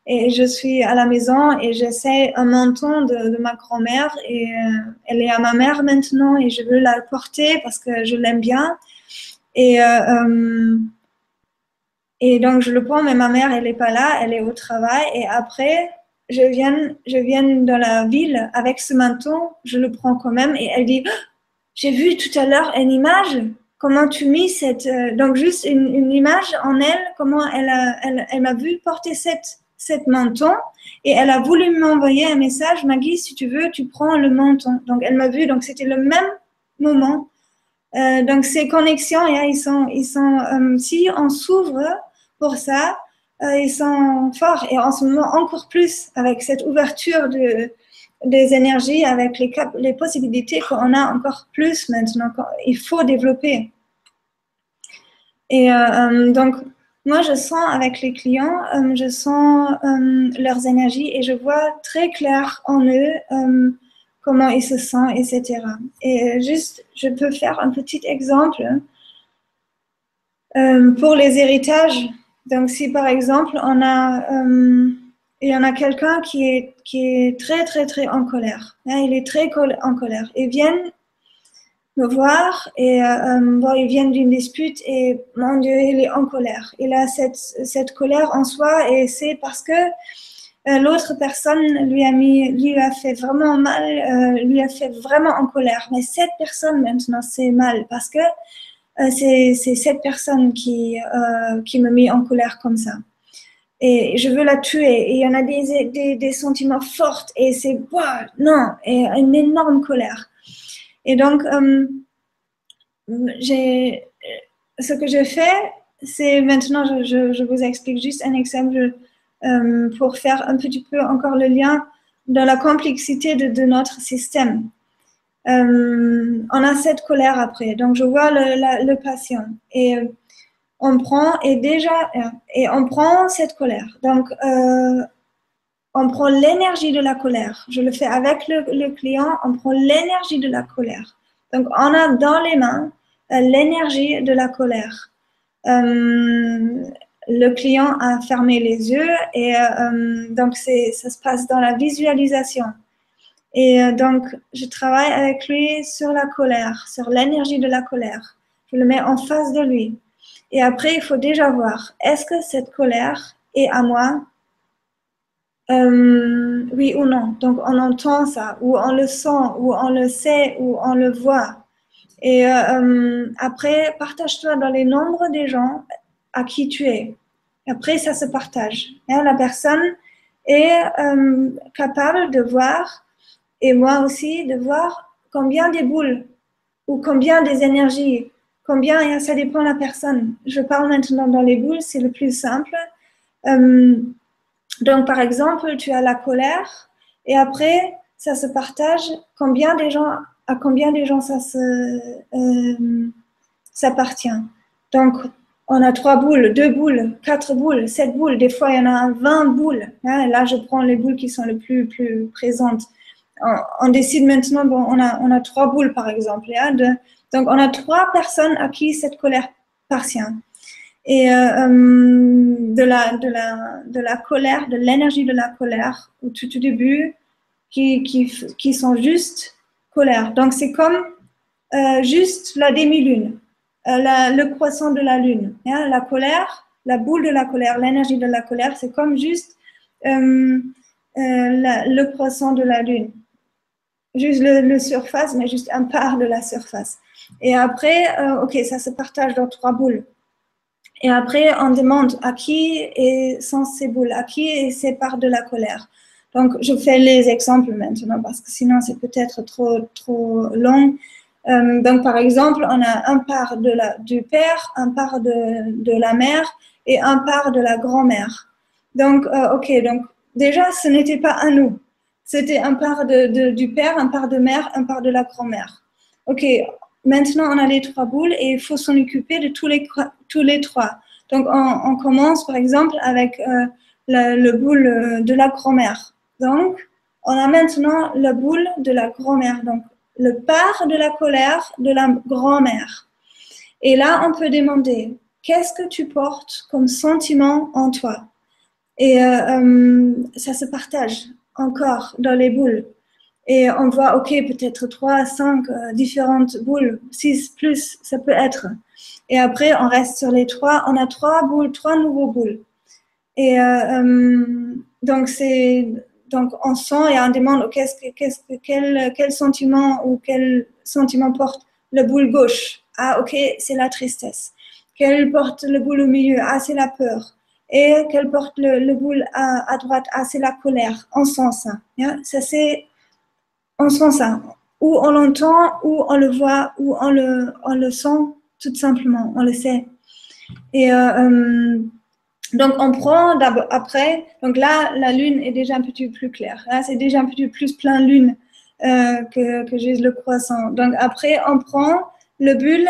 Speaker 2: et je suis à la maison et j'essaie un menton de, ma grand-mère et euh, elle est à ma mère maintenant et je veux la porter parce que je l'aime bien. Et, et donc je le prends, mais ma mère, elle n'est pas là, elle est au travail. Et après, je viens, je viens dans la ville avec ce menton, je le prends quand même et elle dit, oh, j'ai vu tout à l'heure une image comment tu mis cette donc juste une, image en elle comment elle elle, elle m'a vu porter cette cette menton et elle a voulu m'envoyer un message, Maggie, si tu veux, tu prends le menton. Donc elle m'a vu, donc c'était le même moment. Euh, donc ces connexions, ils sont, ils sont, euh, si on s'ouvre pour ça, euh, ils sont forts et en ce moment encore plus avec cette ouverture de, des énergies, avec les, les possibilités qu'on a encore plus maintenant. Il faut développer. Et donc, moi, je sens avec les clients, euh, je sens euh, leurs énergies et je vois très clair en eux euh, comment ils se sentent, etc. Et juste, je peux faire un petit exemple pour les héritages. Donc, si par exemple, on a, il y en a quelqu'un qui est, qui est très, très, très en colère. Hein, il est très en colère. Ils viennent me voir et euh, bon, ils viennent d'une dispute et mon Dieu, il est en colère. Il a cette, cette colère en soi et c'est parce que euh, l'autre personne lui a mis, lui a fait vraiment mal, euh, lui a fait vraiment en colère. Mais cette personne maintenant, c'est mal parce que euh, c'est cette personne qui, qui me met en colère comme ça. Et je veux la tuer. Et il y en a des, des, sentiments forts et c'est, non, et une énorme colère. Et donc, euh, ce que je fais, c'est maintenant, je, je, vous explique juste un exemple euh, pour faire un petit peu encore le lien dans la complexité de notre système. Euh, on a cette colère après, donc je vois le, le patient et on prend et déjà et on prend cette colère. Donc on prend l'énergie de la colère. Je le fais avec le, client, on prend l'énergie de la colère. Donc, on a dans les mains euh, l'énergie de la colère. Euh, le client a fermé les yeux et euh, donc ça se passe dans la visualisation. Et donc, je travaille avec lui sur la colère, sur l'énergie de la colère. Je le mets en face de lui. Et après, il faut déjà voir, est-ce que cette colère est à moi? Euh, oui ou non. Donc on entend ça, ou on le sent, ou on le sait, ou on le voit. Et euh, euh, après, partage-toi dans les nombres des gens à qui tu es. Après, ça se partage. Hein, la personne est capable de voir, et moi aussi, de voir combien des boules ou combien des énergies, combien, ça dépend de la personne. Je parle maintenant dans les boules, c'est le plus simple. Donc, par exemple, tu as la colère et après, ça se partage combien des gens, à combien des gens ça se, euh. Donc, on a trois boules, deux boules, quatre boules, sept boules. Des fois, il y en a 20 boules. Hein. Là, je prends les boules qui sont les plus, plus présentes. On, décide maintenant, bon, on a, on a trois boules, par exemple. Hein, donc, on a trois personnes à qui cette colère appartient. Et euh, euh, de, la, de, la, de la colère, de l'énergie de la colère, au tout, début, qui, qui, qui sont juste colère. Donc, c'est comme euh, juste la demi-lune. Le croissant de la lune. Hein, la colère, la boule de la colère, l'énergie de la colère, c'est comme juste le croissant de la lune. Juste le, surface, mais juste un part de la surface. Et après, ok, ça se partage dans trois boules. Et après, on demande à qui sont ces boules, à qui est ces parts de la colère. Donc, je fais les exemples maintenant parce que sinon, c'est peut-être trop, trop long. Euh, donc, par exemple, on a un part de la, du père, un part de, de la mère et un part de la grand-mère. Donc, euh, ok, donc déjà, ce n'était pas à nous. C'était un part de, du père, un part de mère, un part de la grand-mère. Ok, maintenant on a les trois boules et il faut s'en occuper de tous les, tous les trois. Donc, on, commence par exemple avec euh, le, le, boule de la grand-mère. Donc, on a maintenant la boule de la grand-mère. Donc, le part de la colère de la grand-mère. Et là, on peut demander, qu'est-ce que tu portes comme sentiment en toi? Et euh, euh, ça se partage encore dans les boules. Et on voit, ok, peut-être trois, cinq euh, différentes boules, six plus, ça peut être. Et après, on reste sur les trois. On a trois boules, trois nouveaux boules. Et donc, c'est donc, on sent et on demande quest -ce, quel, quel sentiment ou quel sentiment porte le boule gauche? Ah, ok, c'est la tristesse. Quelle porte le boule au milieu? Ah, c'est la peur. Et quelle porte le, boule à, droite Ah, c'est la colère. On sent ça. Ça, c'est. On sent ça. Ou on l'entend, ou on le voit, ou on le, le sent, tout simplement. On le sait. Et. Euh, euh, donc, on prend après, donc là, la lune est déjà un petit peu plus claire. C'est déjà un petit peu plus plein lune euh, que, que juste le croissant. Donc, après, on prend le bulle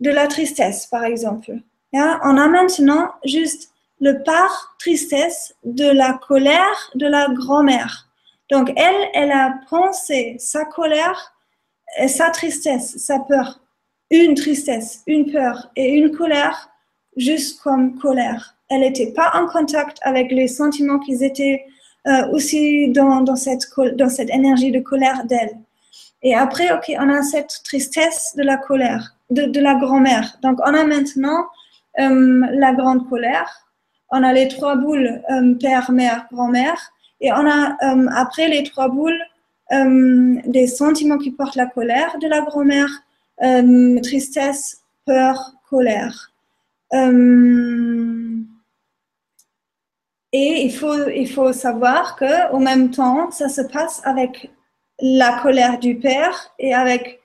Speaker 2: de la tristesse, par exemple. On a maintenant juste le part tristesse de la colère de la grand-mère. Donc, elle, elle a pensé sa colère, sa tristesse, sa peur, une tristesse, une peur et une colère juste comme colère. Elle n'était pas en contact avec les sentiments qui étaient euh, aussi dans, cette, énergie de colère d'elle. Et après, ok, on a cette tristesse de la colère, de, de la grand-mère. Donc, on a maintenant la grande colère. On a les trois boules, euh, père, mère, grand-mère. Et on a après les trois boules des sentiments qui portent la colère de la grand-mère, tristesse, peur, colère. Euh, et il faut, il faut savoir qu'au même temps, ça se passe avec la colère du père et avec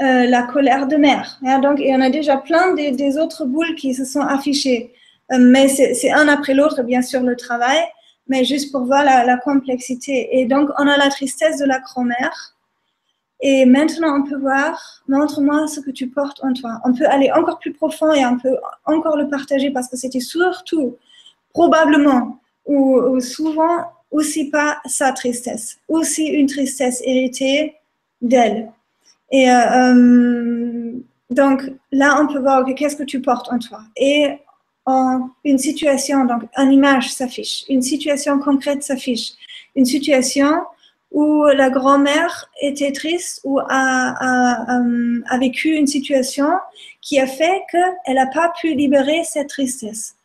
Speaker 2: euh, la colère de mère. donc, il y en a déjà plein des, autres boules qui se sont affichées. Euh, mais c'est un après l'autre, bien sûr, le travail, mais juste pour voir la, la, complexité. Et donc, on a la tristesse de la grand-mère et maintenant, on peut voir, montre-moi ce que tu portes en toi. On peut aller encore plus profond et on peut encore le partager parce que c'était surtout, probablement, ou, souvent, aussi pas sa tristesse, aussi une tristesse héritée d'elle. Et euh, euh, donc là, on peut voir qu'est-ce que tu portes en toi? Et en une situation, donc une image s'affiche, une situation concrète s'affiche, une situation où la grand-mère était triste ou a, a, vécu une situation qui a fait qu'elle n'a pas pu libérer cette tristesse.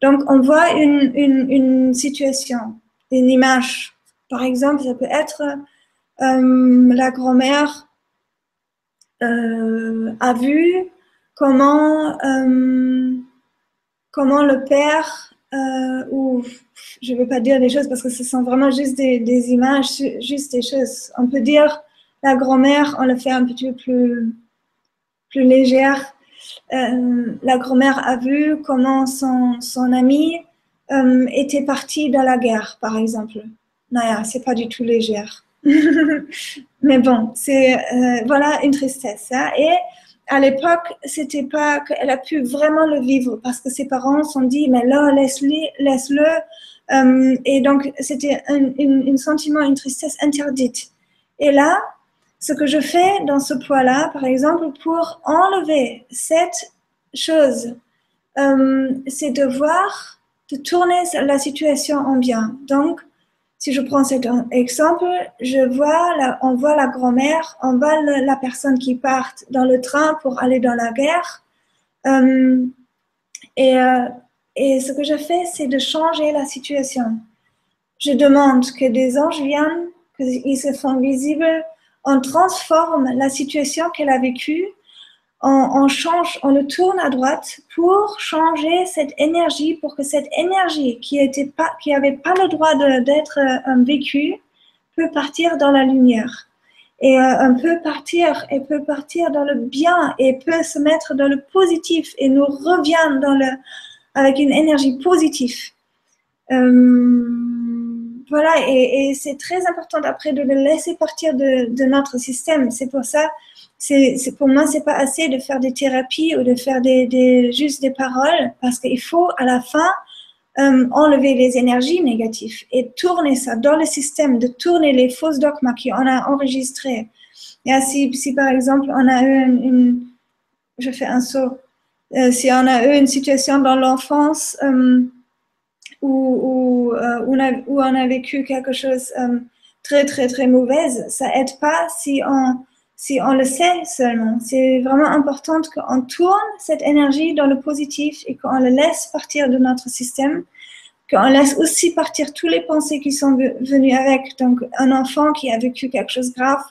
Speaker 2: Donc, on voit une, une, situation, une image. Par exemple, ça peut être euh, la grand-mère euh, a vu comment, euh, comment le père euh, ou je ne veux pas dire des choses parce que ce sont vraiment juste des, images, juste des choses. On peut dire la grand-mère, on le fait un petit peu plus, plus légère. Euh, la grand-mère a vu comment son, son ami euh, était parti dans la guerre, par exemple. Naya, c'est pas du tout légère. Mais bon, c'est voilà une tristesse. Hein. Et à l'époque, c'était pas qu'elle a pu vraiment le vivre parce que ses parents se sont dit, mais là, laisse-le, laisse-le. Euh, et donc, c'était un, sentiment, une tristesse interdite. Et là, ce que je fais dans ce poids-là, par exemple, pour enlever cette chose, euh, c'est de voir, de tourner la situation en bien. Donc, si je prends cet exemple, je vois on voit la grand-mère, on voit la personne qui part dans le train pour aller dans la guerre. Euh, et, euh, et ce que je fais, c'est de changer la situation. Je demande que des anges viennent, qu'ils se font visibles, on transforme la situation qu'elle a vécue on, change, on le tourne à droite pour changer cette énergie, pour que cette énergie qui était pas, qui pas le droit d'être euh, vécue, peut partir dans la lumière et euh, peut partir et peut partir dans le bien et peut se mettre dans le positif et nous revient dans le avec une énergie positive. Euh, voilà, et, c'est très important après de le laisser partir de, de notre système. C'est pour ça pour moi, c'est pas assez de faire des thérapies ou de faire des, juste des paroles, parce qu'il faut à la fin euh, enlever les énergies négatives et tourner ça dans le système, de tourner les fausses dogmas qu'on a enregistrés. Et si, si par exemple on a eu une, je fais un saut, euh, si on a eu une situation dans l'enfance euh, où, a, où, on a, vécu quelque chose très très très mauvaise, ça aide pas si on si on le sait seulement. C'est vraiment important qu'on tourne cette énergie dans le positif et qu'on le laisse partir de notre système, qu'on laisse aussi partir tous les pensées qui sont venues avec. Donc, un enfant qui a vécu quelque chose de grave,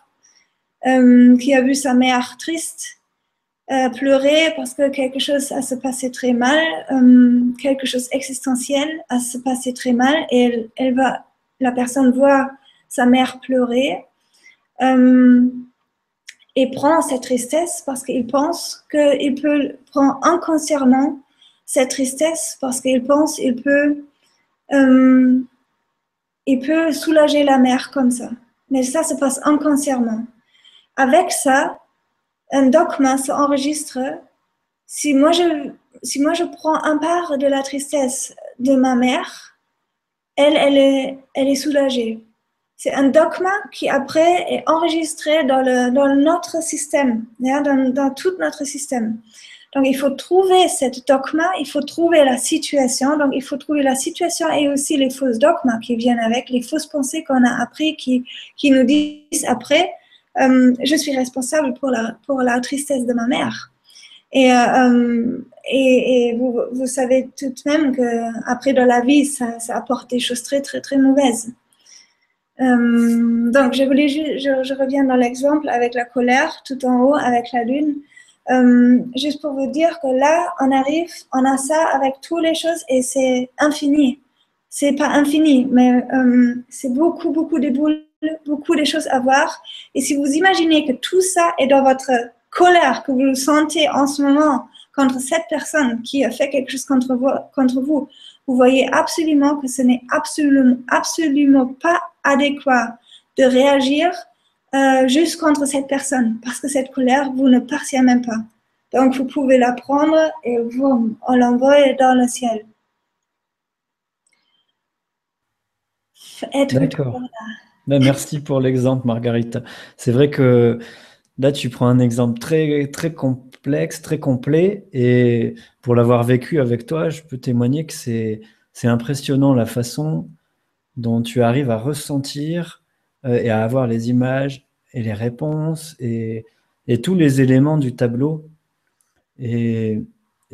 Speaker 2: euh, qui a vu sa mère triste, euh, pleurer parce que quelque chose a se passé très mal, euh, quelque chose existentiel a se passé très mal, et elle, va, la personne voit sa mère pleurer et prend cette tristesse parce qu'il pense qu'il peut prendre inconsciemment cette tristesse parce qu'il pense qu'il peut, euh, il peut soulager la mère comme ça. Mais ça se passe inconsciemment. Avec ça, un dogma s'enregistre. Si moi je, si moi je prends un part de la tristesse de ma mère, elle, elle est, elle est soulagée. C'est un dogma qui après est enregistré dans, le, dans notre système, dans, dans tout notre système. Donc il faut trouver cette dogma, il faut trouver la situation. Donc il faut trouver la situation et aussi les fausses dogmas qui viennent avec, les fausses pensées qu'on a appris qui, qui nous disent après, euh, je suis responsable pour la, pour la tristesse de ma mère. Et, euh, et, et vous, vous, savez tout de même qu'après dans la vie, ça, ça apporte des choses très, très, très mauvaises. Euh, donc, je voulais, je, je reviens dans l'exemple avec la colère tout en haut, avec la lune. Euh, juste pour vous dire que là, on arrive, on a ça avec toutes les choses et c'est infini. C'est pas infini, mais euh, c'est beaucoup, beaucoup de boules, beaucoup de choses à voir. Et si vous imaginez que tout ça est dans votre colère que vous sentez en ce moment contre cette personne qui a fait quelque chose contre vous, contre vous vous voyez absolument que ce n'est absolument, absolument pas adéquat de réagir euh, juste contre cette personne, parce que cette colère vous ne partient même pas. Donc, vous pouvez la prendre et vous, on l'envoie dans le ciel.
Speaker 1: D'accord. Ben, merci pour l'exemple, Margarita. C'est vrai que là, tu prends un exemple très, très complexe, très complet, et pour l'avoir vécu avec toi, je peux témoigner que c'est impressionnant la façon dont tu arrives à ressentir euh, et à avoir les images et les réponses et, tous les éléments du tableau. Et,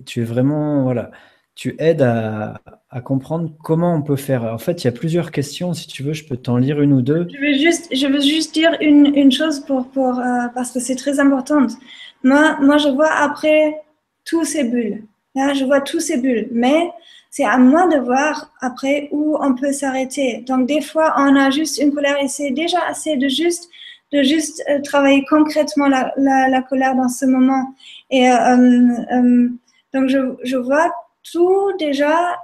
Speaker 1: tu es vraiment, voilà, tu aides à, comprendre comment on peut faire. En fait, il y a plusieurs questions. Si tu veux, je peux t'en lire une ou deux.
Speaker 2: Je veux juste, je veux juste dire une, chose pour, pour euh, parce que c'est très important. Moi, moi, je vois après tous ces bulles. Là, je vois tous ces bulles. Mais c'est à moi de voir après où on peut s'arrêter. Donc des fois, on a juste une colère et c'est déjà assez de juste de juste euh, travailler concrètement la, la, colère dans ce moment. Et euh, euh, donc je, je, vois tout déjà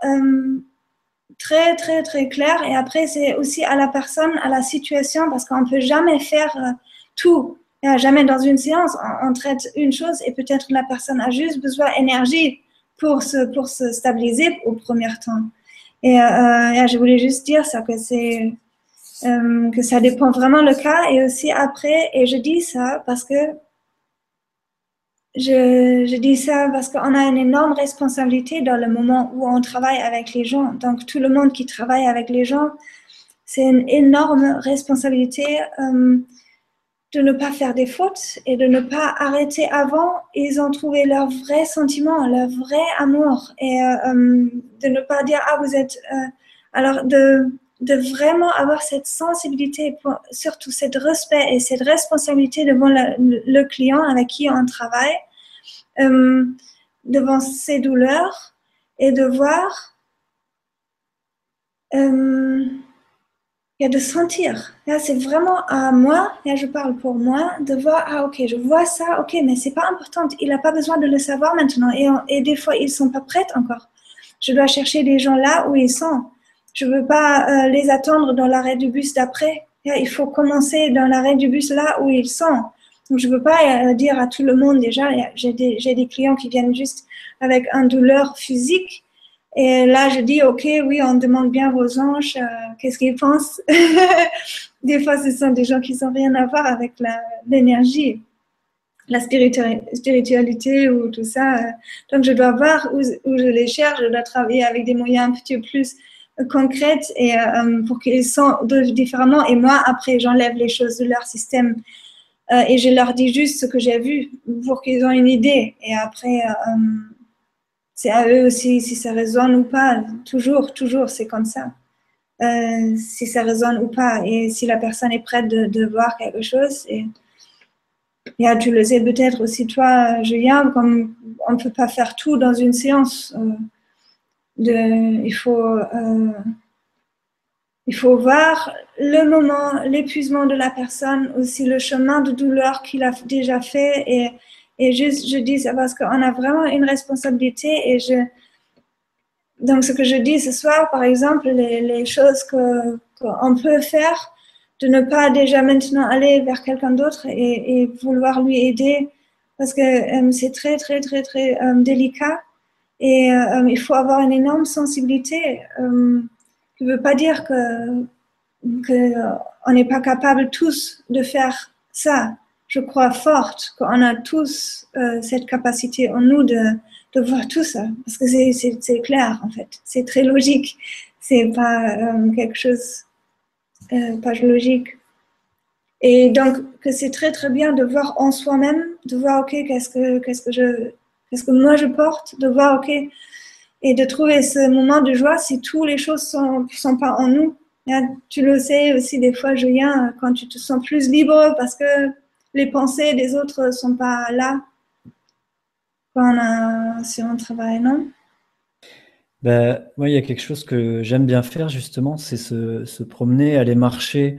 Speaker 2: très très très clair. Et après c'est aussi à la personne, à la situation, parce qu'on peut jamais faire tout. jamais dans une séance, on, traite une chose et peut-être la personne a juste besoin d'énergie pour se, pour se stabiliser au premier temps. Et euh, je voulais juste dire ça, que euh, que ça dépend vraiment le cas et aussi après, et je dis ça parce que je, je dis ça parce qu'on a une énorme responsabilité dans le moment où on travaille avec les gens. Donc tout le monde qui travaille avec les gens, c'est une énorme responsabilité. Euh, de ne pas faire des fautes et de ne pas arrêter avant. Ils ont trouvé leur vrai sentiment, leur vrai amour et euh, euh, de ne pas dire ah vous êtes euh, alors de de vraiment avoir cette sensibilité, surtout cette respect et cette responsabilité devant le, client avec qui on travaille, devant ses douleurs et de voir il y a de sentir. C'est vraiment à moi, là, je parle pour moi, de voir, ah, ok, je vois ça, ok, mais c'est pas important. Il n'a pas besoin de le savoir maintenant. Et, et des fois, ils sont pas prêts encore. Je dois chercher des gens là où ils sont. Je veux pas euh, les attendre dans l'arrêt du bus d'après. Il faut commencer dans l'arrêt du bus là où ils sont. Donc, je veux pas euh, dire à tout le monde déjà, j'ai des, des clients qui viennent juste avec un douleur physique et là, je dis, OK, oui, on demande bien vos anges, euh, qu'est-ce qu'ils pensent? des fois, ce sont des gens qui n'ont rien à voir avec l'énergie, la, spiritualité ou tout ça. Donc, je dois voir où, je les cherche, je dois travailler avec des moyens un petit peu plus concrets et, euh, pour qu'ils sentent différemment. Et moi, après, j'enlève les choses de leur système euh, et je leur dis juste ce que j'ai vu pour qu'ils aient une idée. Et après, c'est à eux aussi si ça résonne ou pas. Toujours, toujours, c'est comme ça. Euh, si ça résonne ou pas. Et si la personne est prête de, voir quelque chose. Et, et, tu le sais peut-être aussi toi, Julien, comme on ne peut pas faire tout dans une séance. Euh, il, faut, euh, il faut voir le moment, l'épuisement de la personne, aussi le chemin de douleur qu'il a déjà fait et et juste, je dis ça parce qu'on a vraiment une responsabilité. Et je, donc, ce que je dis ce soir, par exemple, les, les choses qu'on peut faire, de ne pas déjà maintenant aller vers quelqu'un d'autre et, vouloir lui aider, parce que euh, c'est très, très, très, très euh, délicat. Et euh, il faut avoir une énorme sensibilité. je ne veux pas dire que qu'on n'est pas capable tous de faire ça je crois forte qu'on a tous euh, cette capacité en nous de, de, voir tout ça, parce que c'est clair en fait, c'est très logique, c'est pas euh, quelque chose euh, pas logique. Et donc que c'est très très bien de voir en soi-même, de voir ok qu'est-ce que que je qu'est-ce que moi je porte, de voir ok et de trouver ce moment de joie si toutes les choses sont sont pas en nous. tu le sais aussi des fois Julien quand tu te sens plus libre parce que les pensées des autres ne sont pas là quand on si on travaille, non?
Speaker 1: Ben, Moi, il y a quelque chose que j'aime bien faire, justement, c'est se, promener, aller marcher,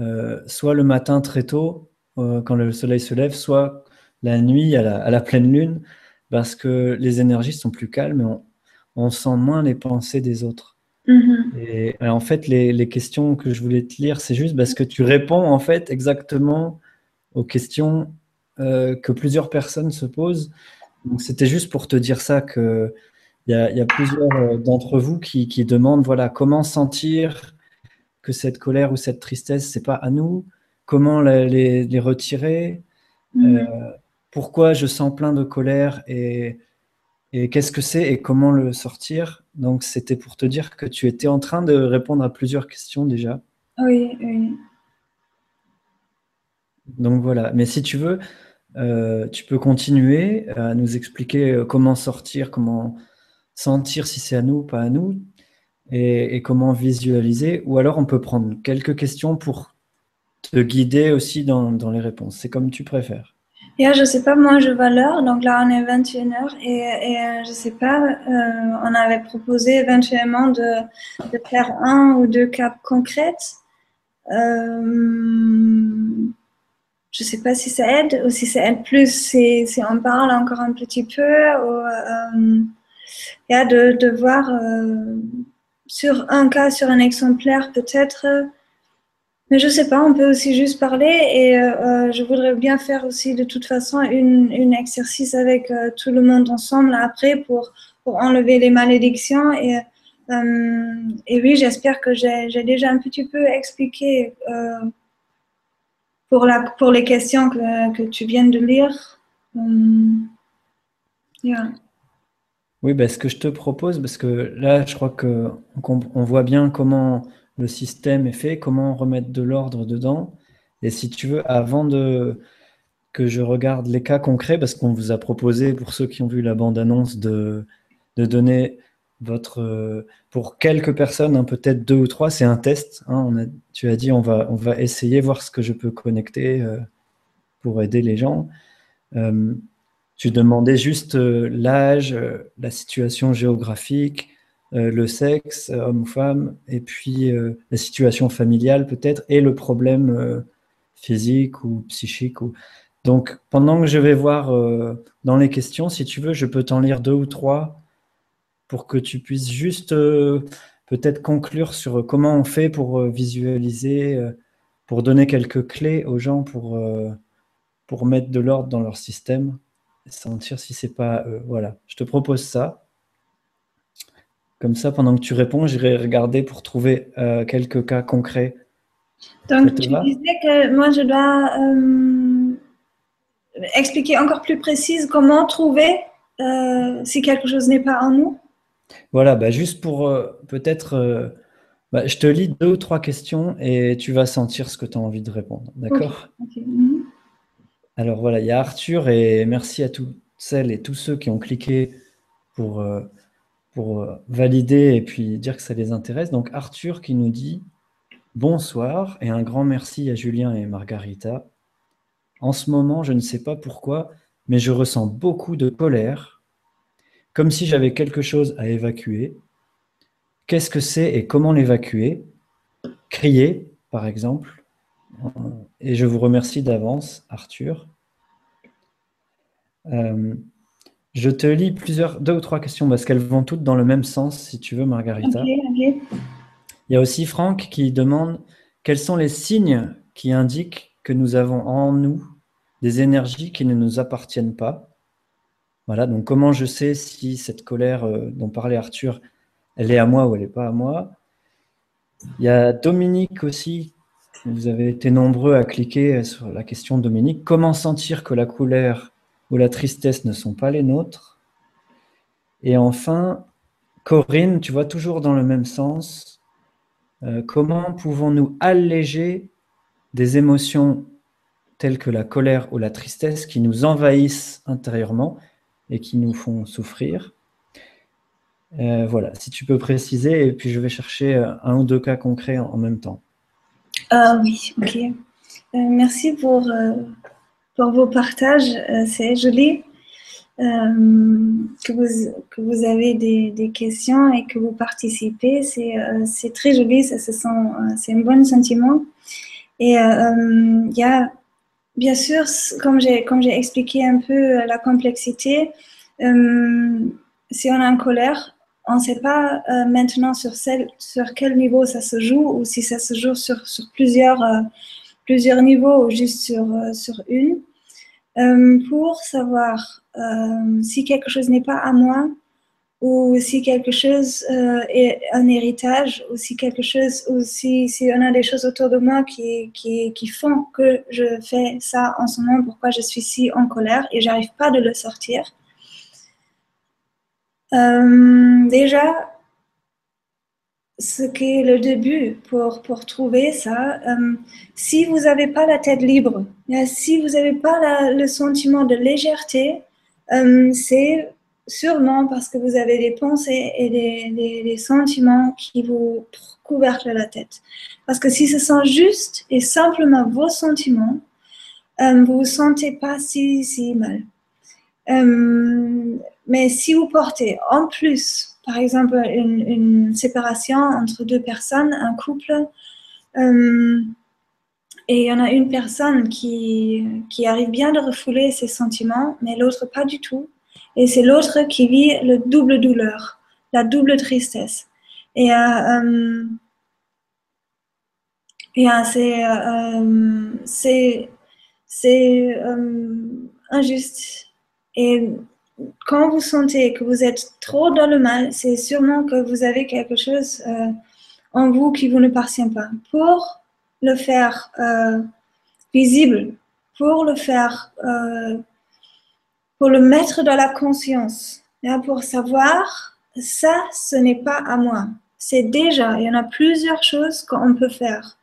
Speaker 1: euh, soit le matin très tôt, euh, quand le soleil se lève, soit la nuit à la, pleine lune, parce que les énergies sont plus calmes et on, sent moins les pensées des autres. Mm-hmm. Et, en fait, les, les, questions que je voulais te lire, c'est juste parce que tu réponds en fait exactement aux questions euh, que plusieurs personnes se posent. Donc c'était juste pour te dire ça que il y, a, plusieurs euh, d'entre vous qui, demandent voilà comment sentir que cette colère ou cette tristesse c'est pas à nous, comment les, retirer, mhm. euh, pourquoi je sens plein de colère et, et qu'est-ce que c'est et comment le sortir? Donc c'était pour te dire que tu étais en train de répondre à plusieurs questions déjà.
Speaker 2: Oui, oui.
Speaker 1: Donc voilà, mais si tu veux, euh, tu peux continuer à nous expliquer euh, comment sortir, comment sentir si c'est à nous ou pas à nous, et, comment visualiser. Ou alors on peut prendre quelques questions pour te guider aussi dans, les réponses. C'est comme tu préfères.
Speaker 2: Yeah, je sais pas, moi je vois donc là on est 21h et, et euh, je sais pas, on avait proposé éventuellement de, faire un ou deux cas concrètes je sais pas si ça aide ou si ça aide plus si, si on parle encore un petit peu ou euh, de, de, voir euh, sur un cas, sur un exemplaire peut-être Mais je sais pas, on peut aussi juste parler et euh, je voudrais bien faire aussi de toute façon une, une exercice avec euh, tout le monde ensemble après pour, pour enlever les malédictions. Et, euh, et oui, j'espère que j'ai déjà un petit peu expliqué euh, pour, la, pour les questions que, que tu viens de lire.
Speaker 1: Yeah. Oui, ben, ce que je te propose, parce que là, je crois qu'on on voit bien comment le système est fait, comment remettre de l'ordre dedans. Et si tu veux, avant de que je regarde les cas concrets, parce qu'on vous a proposé, pour ceux qui ont vu la bande-annonce, de, de donner votre... Pour quelques personnes, hein, peut-être deux ou trois, c'est un test. Hein, tu as dit, on va, on va essayer, voir ce que je peux connecter euh, pour aider les gens. Euh, tu demandais juste euh, l'âge, la situation géographique, euh, le sexe, euh, homme ou femme, et puis euh, la situation familiale peut-être, et le problème physique ou psychique. Donc pendant que je vais voir dans les questions, si tu veux, je peux t'en lire deux ou trois pour que tu puisses juste peut-être conclure sur comment on fait pour visualiser, pour donner quelques clés aux gens pour, pour mettre de l'ordre dans leur système, sentir si c'est pas... voilà, je te propose ça. Comme ça, pendant que tu réponds, j'irai regarder pour trouver euh, quelques cas concrets.
Speaker 2: Donc, tu disais que moi, je dois euh, expliquer encore plus précise comment trouver euh, si quelque chose n'est pas en nous.
Speaker 1: Voilà, bah, juste pour peut-être, bah, je te lis deux ou trois questions et tu vas sentir ce que tu as envie de répondre. D'accord? mhm. Alors voilà, il y a Arthur et merci à toutes celles et tous ceux qui ont cliqué pour pour euh, valider et puis dire que ça les intéresse. Donc Arthur qui nous dit bonsoir et un grand merci à Julien et Margarita. En ce moment, je ne sais pas pourquoi, mais je ressens beaucoup de colère, comme si j'avais quelque chose à évacuer. Qu'est-ce que c'est et comment l'évacuer? Crier, par exemple. Et je vous remercie d'avance, Arthur. Euh, je te lis plusieurs, deux ou trois questions parce qu'elles vont toutes dans le même sens, si tu veux, Margarita. Il y a aussi Franck qui demande quels sont les signes qui indiquent que nous avons en nous des énergies qui ne nous appartiennent pas? Voilà, donc comment je sais si cette colère euh, dont parlait Arthur, elle est à moi ou elle n'est pas à moi? Il y a Dominique aussi, vous avez été nombreux à cliquer sur la question Dominique. Comment sentir que la colère ou la tristesse ne sont pas les nôtres? Et enfin, Corinne, tu vois, toujours dans le même sens, euh, comment pouvons-nous alléger des émotions telles que la colère ou la tristesse qui nous envahissent intérieurement? Et qui nous font souffrir euh, Voilà, si tu peux préciser, et puis je vais chercher euh, un ou deux cas concrets en, même temps.
Speaker 2: Ah oui, ok. merci pour pour vos partages. Euh, c'est joli euh, que, vous, que vous avez des, des, questions et que vous participez. C'est euh, très joli, c'est un bon sentiment. Et il y a, bien sûr, comme j'ai expliqué un peu la complexité, si on est en colère, on ne sait pas maintenant sur, celle, sur quel niveau ça se joue ou si ça se joue sur, sur plusieurs, plusieurs niveaux ou juste sur, sur une. Euh, pour savoir euh, si quelque chose n'est pas à moi ou si quelque chose euh, est un héritage ou si quelque chose ou si, on a des choses autour de moi qui, qui, qui, font que je fais ça en ce moment, pourquoi je suis si en colère et j'arrive pas de le sortir. déjà, ce qui est le début pour, pour trouver ça. Euh, si vous n'avez pas la tête libre, si vous n'avez pas le sentiment de légèreté, euh, c'est sûrement parce que vous avez des pensées et des, sentiments qui vous couvercent la tête. Parce que si ce sont juste et simplement vos sentiments, euh, vous ne vous sentez pas si, si mal. mais si vous portez en plus par exemple, une, séparation entre deux personnes, un couple, euh, et il y en a une personne qui, qui arrive bien de refouler ses sentiments, mais l'autre pas du tout. Et c'est l'autre qui vit le double douleur, la double tristesse. Et, euh, euh, euh, c'est injuste. Et quand vous sentez que vous êtes trop dans le mal, c'est sûrement que vous avez quelque chose en vous qui vous ne appartient pas. Pour le faire visible, pour le faire, pour le mettre dans la conscience, pour savoir, ça, ce n'est pas à moi. C'est déjà, il y en a plusieurs choses qu'on peut faire.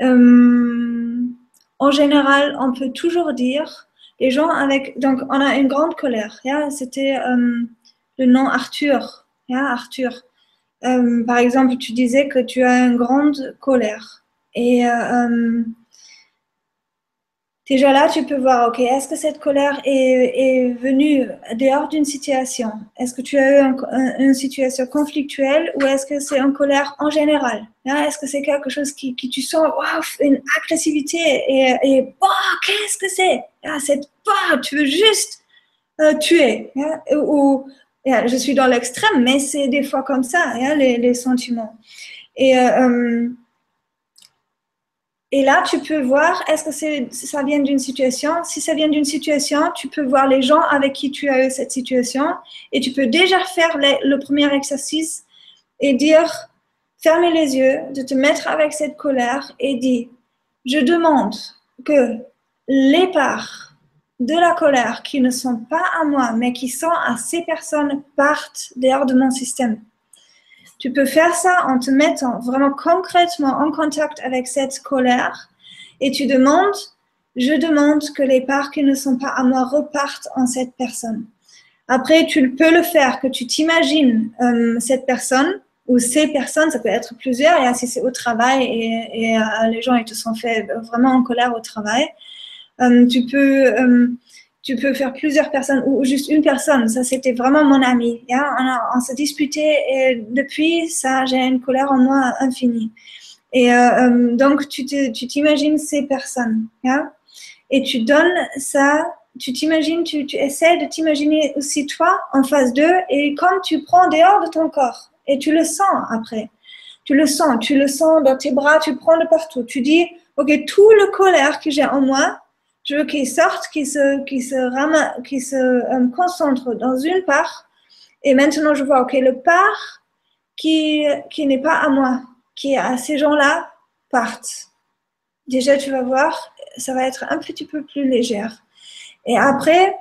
Speaker 2: en général, on peut toujours dire, les gens avec, donc on a une grande colère. C'était euh, le nom Arthur. Arthur. Euh, par exemple, tu disais que tu as une grande colère. Et euh, Déjà là, tu peux voir, ok, est-ce que cette colère est, venue dehors d'une situation? Est-ce que tu as eu une situation conflictuelle ou est-ce que c'est une colère en général? Hein? Est-ce que c'est quelque chose qui, qui tu sens, wow, une agressivité et, et qu'est-ce que c'est? Ah, Cette tu veux juste euh, tuer. Hein? Ou, je suis dans l'extrême, mais c'est des fois comme ça, hein, les, sentiments. Et euh, euh, et là, tu peux voir, est-ce que ça vient d'une situation? Si ça vient d'une situation, tu peux voir les gens avec qui tu as eu cette situation et tu peux déjà faire le premier exercice et dire, fermer les yeux, de te mettre avec cette colère et dire, je demande que les parts de la colère qui ne sont pas à moi, mais qui sont à ces personnes partent dehors de mon système. Tu peux faire ça en te mettant vraiment concrètement en contact avec cette colère et tu demandes, je demande que les parts qui ne sont pas à moi repartent en cette personne. Après, tu peux le faire, que tu t'imagines euh, cette personne ou ces personnes, ça peut être plusieurs, et si c'est au travail et, euh, les gens ils te sont fait vraiment en colère au travail, euh, tu peux tu peux faire plusieurs personnes ou juste une personne. Ça, c'était vraiment mon ami. On, on s'est disputé et depuis ça, j'ai une colère en moi infinie. Et euh, euh, donc, tu t'imagines ces personnes. Et tu donnes ça, tu t'imagines, tu, tu essaies de t'imaginer aussi toi en face d'eux et comme tu prends dehors de ton corps et tu le sens après. Tu le sens, tu le sens dans tes bras, tu prends de partout. Tu dis, OK, tout le colère que j'ai en moi, je veux qu'il sorte, qu'il se, qu'il se, se euh, concentre dans une part. Et maintenant, je vois, OK, le part qui, qui n'est pas à moi, qui est à ces gens-là, partent. Déjà, tu vas voir, ça va être un petit peu plus légère. Et après,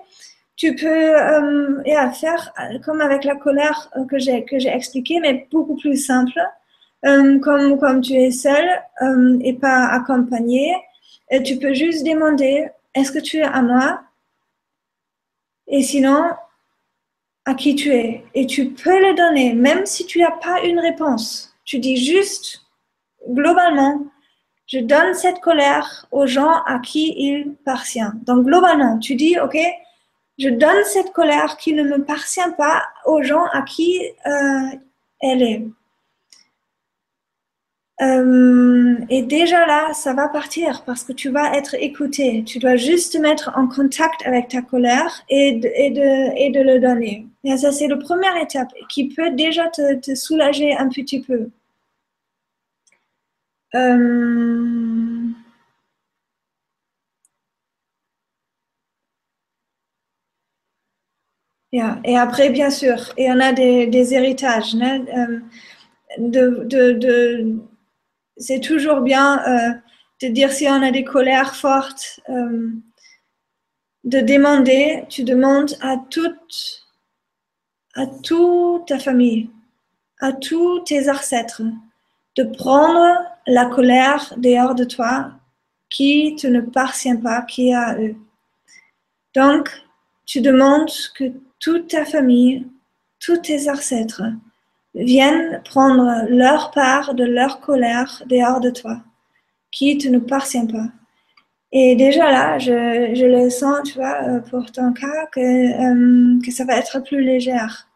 Speaker 2: tu peux euh, faire comme avec la colère que j'ai que j'ai expliqué, mais beaucoup plus simple. Euh, comme, comme tu es seul et pas accompagné, et tu peux juste demander est-ce que tu es à moi? Et sinon, à qui tu es? Et tu peux le donner, même si tu n'as pas une réponse. Tu dis juste, globalement, je donne cette colère aux gens à qui il appartient. Donc, globalement, tu dis, OK, je donne cette colère qui ne me appartient pas aux gens à qui euh, elle est. Euh, et déjà là, ça va partir parce que tu vas être écouté. Tu dois juste te mettre en contact avec ta colère et de, et de, et de le donner. Et ça, c'est la première étape qui peut déjà te, soulager un petit peu. Euh, Et après, bien sûr, et on a des, des héritages hein, euh, de, de c'est toujours bien euh, de dire si on a des colères fortes, euh, de demander, tu demandes à toute, à toute ta famille, à tous tes ancêtres, de prendre la colère dehors de toi qui te ne appartient pas, qui est à eux. Donc, tu demandes que toute ta famille, tous tes ancêtres, viennent prendre leur part de leur colère dehors de toi, qui ne nous appartient pas. Et déjà là, je, je, le sens, tu vois, euh, pour ton cas, que, euh, que ça va être plus légère.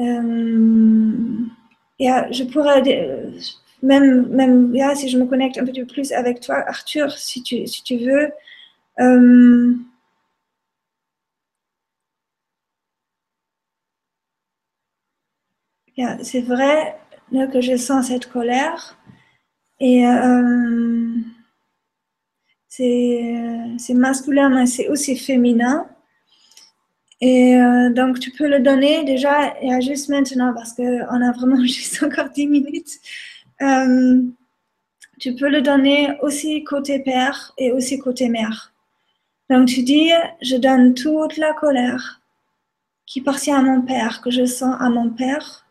Speaker 2: Euh, je pourrais, même, même si je me connecte un peu plus avec toi, Arthur, si tu, si tu veux, c'est vrai que je sens cette colère, Et c'est masculin, mais c'est aussi féminin. Et donc, tu peux le donner déjà, et juste maintenant, parce qu'on a vraiment juste encore 10 minutes. tu peux le donner aussi côté père et aussi côté mère. Donc, tu dis, je donne toute la colère qui appartient à mon père, que je sens à mon père.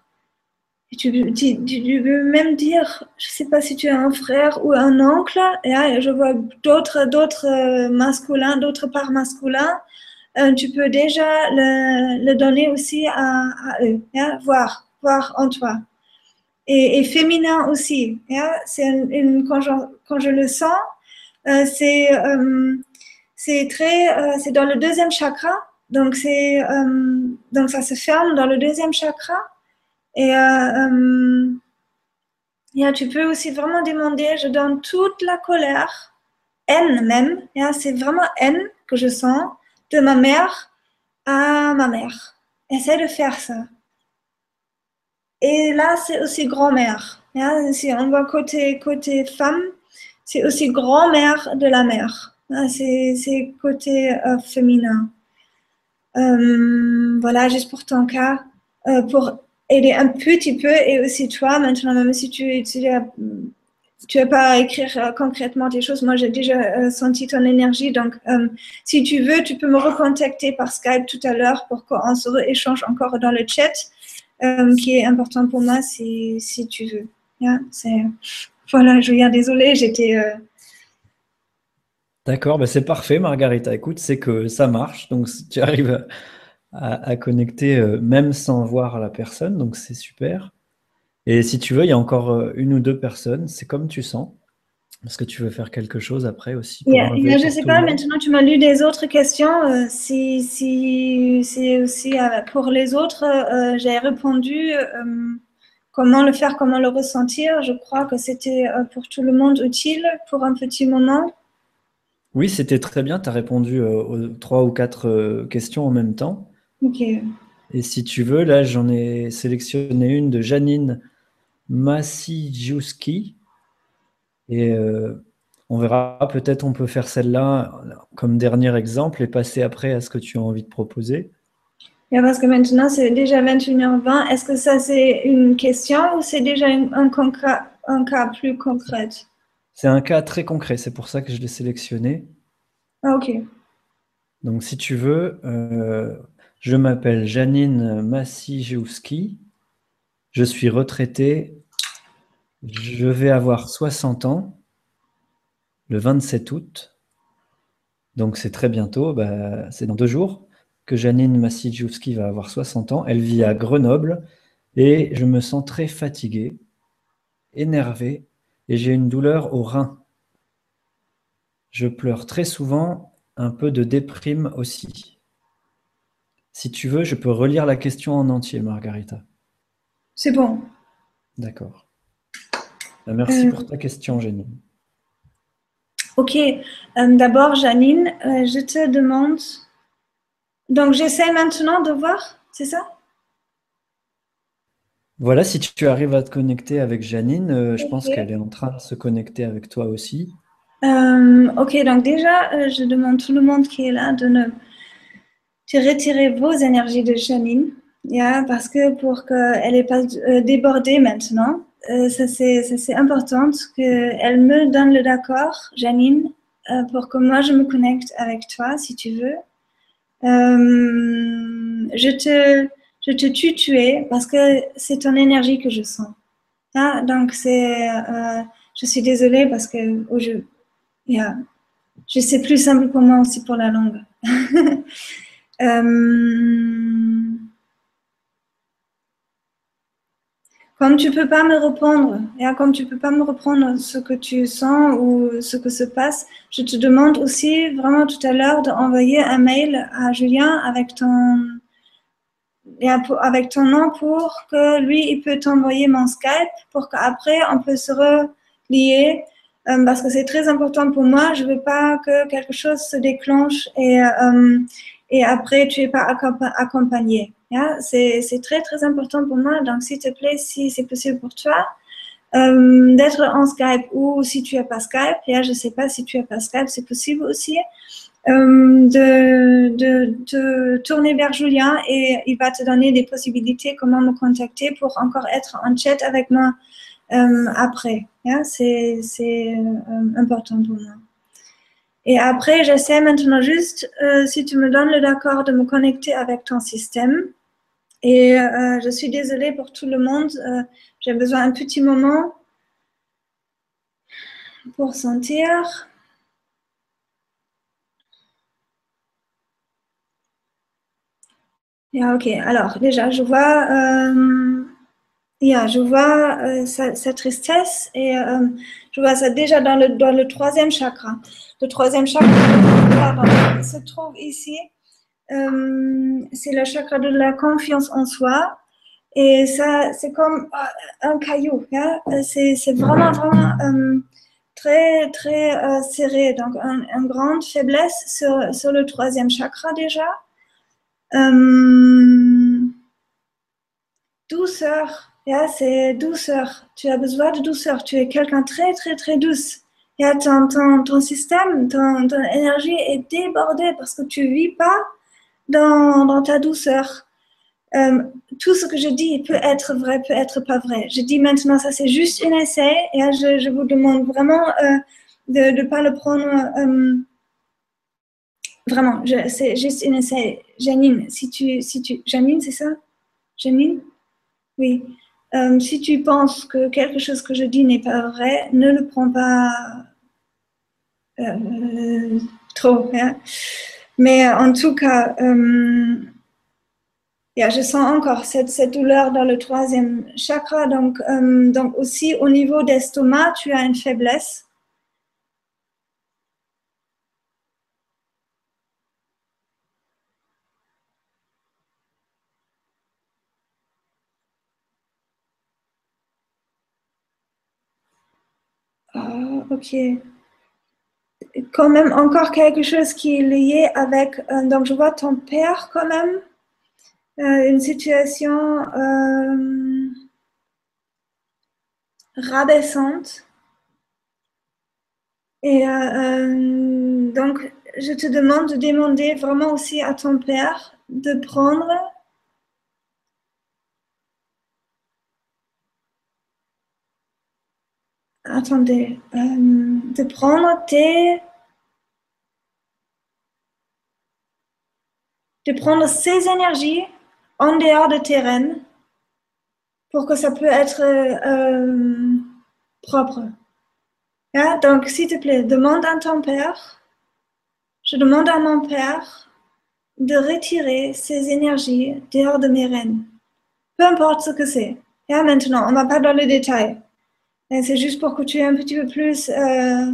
Speaker 2: Et tu, tu, peux même dire, je ne sais pas si tu as un frère ou un oncle, et là, je vois d'autres, d'autres euh, masculins, d'autres parts masculins. Euh, tu peux déjà le, donner aussi à, eux, voir, voir en toi. Et, féminin aussi. C'est une, quand, je, le sens, euh, c'est c'est très, c'est dans le deuxième chakra. C'est, donc ça se ferme dans le deuxième chakra. Et euh, euh, tu peux aussi vraiment demander, je donne toute la colère, haine même, c'est vraiment haine que je sens de ma mère à ma mère. Essaie de faire ça. Et là, c'est aussi grand-mère. Si on voit côté, côté femme, c'est aussi grand-mère de la mère. C'est côté féminin. Euh, voilà, juste pour ton cas, euh, pour aider un petit peu et aussi toi, maintenant, même si tu, tu tu vas pas écrire euh, concrètement des choses. Moi, j'ai déjà senti ton énergie. Donc, si tu veux, tu peux me recontacter par Skype tout à l'heure pour qu'on se échange encore dans le chat, qui est important pour moi si, si tu veux. c'est voilà, je viens désolée, j'étais
Speaker 1: D'accord, bah, c'est parfait, Margarita. Écoute, c'est que ça marche. Donc, tu arrives à, connecter euh, même sans voir la personne. Donc, c'est super. Et si tu veux, il y a encore euh, une ou deux personnes. C'est comme tu sens. Est-ce que tu veux faire quelque chose après aussi
Speaker 2: Je ne sais pas, maintenant tu m'as lu des autres questions. Euh, si, si c'est aussi pour les autres, j'ai répondu comment le faire, comment le ressentir. Je crois que c'était pour tout le monde utile pour un petit moment.
Speaker 1: Oui, c'était très bien. Tu as répondu euh, aux trois ou quatre euh, questions en même temps. Et si tu veux, là, j'en ai sélectionné une de Janine Massijuski. Et euh, on verra, peut-être on peut faire celle-là comme dernier exemple et passer après à ce que tu as envie de proposer.
Speaker 2: parce que maintenant, c'est déjà 21h20. Est-ce que ça, c'est une question ou c'est déjà un, un cas plus concret?
Speaker 1: C'est un cas très concret, c'est pour ça que je l'ai sélectionné.
Speaker 2: Ah, ok.
Speaker 1: Donc, si tu veux, euh, je m'appelle Janine Massijewski. Je suis retraitée. Je vais avoir 60 ans le 27 août. Donc, c'est très bientôt, bah, c'est dans deux jours que Janine Massijewski va avoir 60 ans. Elle vit à Grenoble et je me sens très fatiguée, énervée et j'ai une douleur au rein. Je pleure très souvent, un peu de déprime aussi. Si tu veux, je peux relire la question en entier, Margarita.
Speaker 2: C'est bon.
Speaker 1: D'accord. Ben, merci euh, pour ta question, Janine.
Speaker 2: Ok. Euh, d'abord, Janine, euh, je te demande. Donc, j'essaie maintenant de voir, c'est ça?
Speaker 1: Voilà, si tu arrives à te connecter avec Janine, je pense qu'elle est en train de se connecter avec toi aussi.
Speaker 2: Ok, donc déjà, je demande tout le monde qui est là de ne retirer vos énergies de Janine, parce que pour qu'elle n'ait pas débordé maintenant, ça c'est important qu'elle me donne le d'accord, Janine, pour que moi je me connecte avec toi, si tu veux. je te je te tuer parce que c'est ton énergie que je sens. Donc, c'est, euh, je suis désolée parce que oh, je, yeah, je sais plus simple pour moi aussi pour la langue. euh, comme tu peux pas me répondre, et comme tu peux pas me reprendre ce que tu sens ou ce que se passe, je te demande aussi vraiment tout à l'heure d'envoyer un mail à Julien avec ton avec ton nom pour que lui, il peut t'envoyer mon Skype pour qu'après, on peut se relier euh, parce que c'est très important pour moi. Je veux pas que quelque chose se déclenche et, euh, et après, tu es pas accompagné. Yeah? C'est très, très important pour moi. Donc, s'il te plaît, si c'est possible pour toi, euh, d'être en Skype ou si tu n'as pas Skype, là je ne sais pas si tu n'as pas Skype, c'est possible aussi, euh, de, de, de, tourner vers Julien et il va te donner des possibilités, comment me contacter pour encore être en chat avec moi euh, après. c'est important pour moi. Et après, j'essaie maintenant juste, euh, si tu me donnes le d'accord, de me connecter avec ton système. Et euh, je suis désolée pour tout le monde. Euh, j'ai besoin d'un petit moment pour sentir. ok, alors déjà, je vois, je vois sa, tristesse et je vois ça déjà dans le, dans le troisième chakra. Le troisième chakra se trouve ici. Euh, c'est le chakra de la confiance en soi. Et ça, c'est comme euh, un caillou. Hein? C'est, vraiment, vraiment euh, très, très serré. Donc, une grande faiblesse sur, sur, le troisième chakra déjà. Douceur. c'est douceur. Tu as besoin de douceur. Tu es quelqu'un très, très, très douce ton, ton, ton système, ton, ton, énergie est débordée parce que tu vis pas dans, dans ta douceur. Euh, tout ce que je dis peut être vrai, peut être pas vrai. Je dis maintenant, ça c'est juste un essai et je, je, vous demande vraiment euh, de ne pas le prendre euh, vraiment. C'est juste un essai. Janine, si tu, si tu, Janine, c'est ça? Janine? Oui. Euh, si tu penses que quelque chose que je dis n'est pas vrai, ne le prends pas euh, trop. Hein. Mais euh, en tout cas, je sens encore cette, douleur dans le troisième chakra. Donc, donc aussi au niveau d'estomac, tu as une faiblesse. Ok. Quand même encore quelque chose qui est lié avec, euh, donc je vois ton père quand même, euh, une situation euh, rabaissante. Et donc, je te demande de demander vraiment aussi à ton père de prendre attendez, euh, de prendre tes, de prendre ces énergies en dehors de tes rênes pour que ça peut être euh, propre. Donc, s'il te plaît, demande à ton père, je demande à mon père de retirer ces énergies dehors de mes rênes. Peu importe ce que c'est. maintenant, on ne va pas dans le détail. C'est juste pour que tu aies un petit peu plus, euh,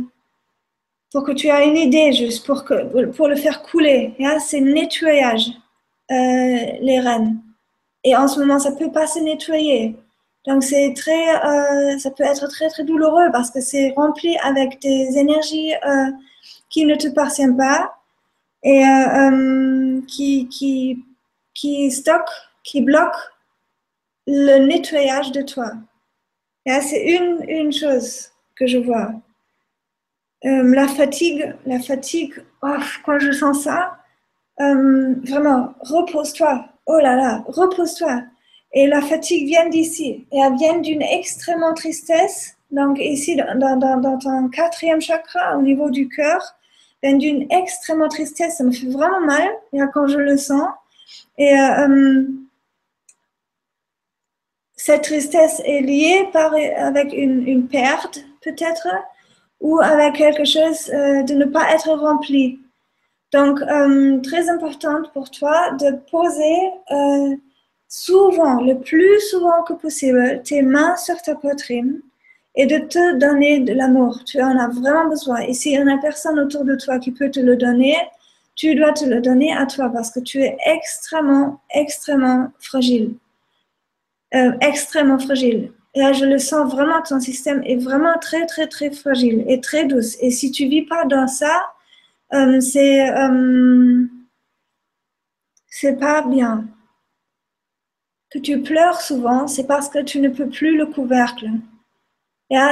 Speaker 2: pour que tu aies une idée, juste pour, que, pour le faire couler. C'est nettoyage, euh, les rênes. Et en ce moment, ça peut pas se nettoyer. Donc, c'est très, euh, ça peut être très, très douloureux parce que c'est rempli avec des énergies qui ne te appartiennent pas et qui, qui, qui stockent, qui bloquent le nettoyage de toi. C'est une, une chose que je vois. Euh, la fatigue, la fatigue, oh, quand je sens ça, euh, vraiment, repose-toi. Oh là là, repose-toi. Et la fatigue vient d'ici. Et elle vient d'une extrême tristesse. Donc ici, dans, dans, dans, ton quatrième chakra, au niveau du cœur, vient d'une extrême tristesse. Ça me fait vraiment mal quand je le sens. Et euh, cette tristesse est liée avec une, perte peut-être ou avec quelque chose euh, de ne pas être rempli. Donc, euh, très important pour toi de poser euh, souvent, le plus souvent que possible, tes mains sur ta poitrine et de te donner de l'amour. Tu en as vraiment besoin. Et s'il y a personne autour de toi qui peut te le donner, tu dois te le donner à toi parce que tu es extrêmement, extrêmement fragile. Euh, extrêmement fragile. Et là, je le sens vraiment, ton système est vraiment très, très, très fragile et très douce. Et si tu vis pas dans ça, euh, c'est euh, c'est pas bien. Que tu pleures souvent, c'est parce que tu ne peux plus le couvercle.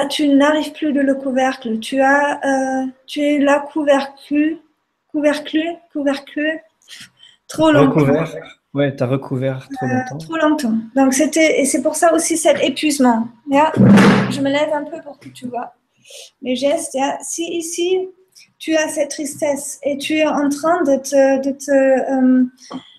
Speaker 2: tu n'arrives plus de le couvercle. Tu as, tu es là couvercle, couvercle, couvercle, trop longtemps.
Speaker 1: Ouais, tu as recouvert trop
Speaker 2: Euh,
Speaker 1: longtemps.
Speaker 2: trop longtemps. Donc c'était et c'est pour ça aussi cet épuisement. Là, je me lève un peu pour que tu vois les gestes. Si ici tu as cette tristesse et tu es en train de te de te euh,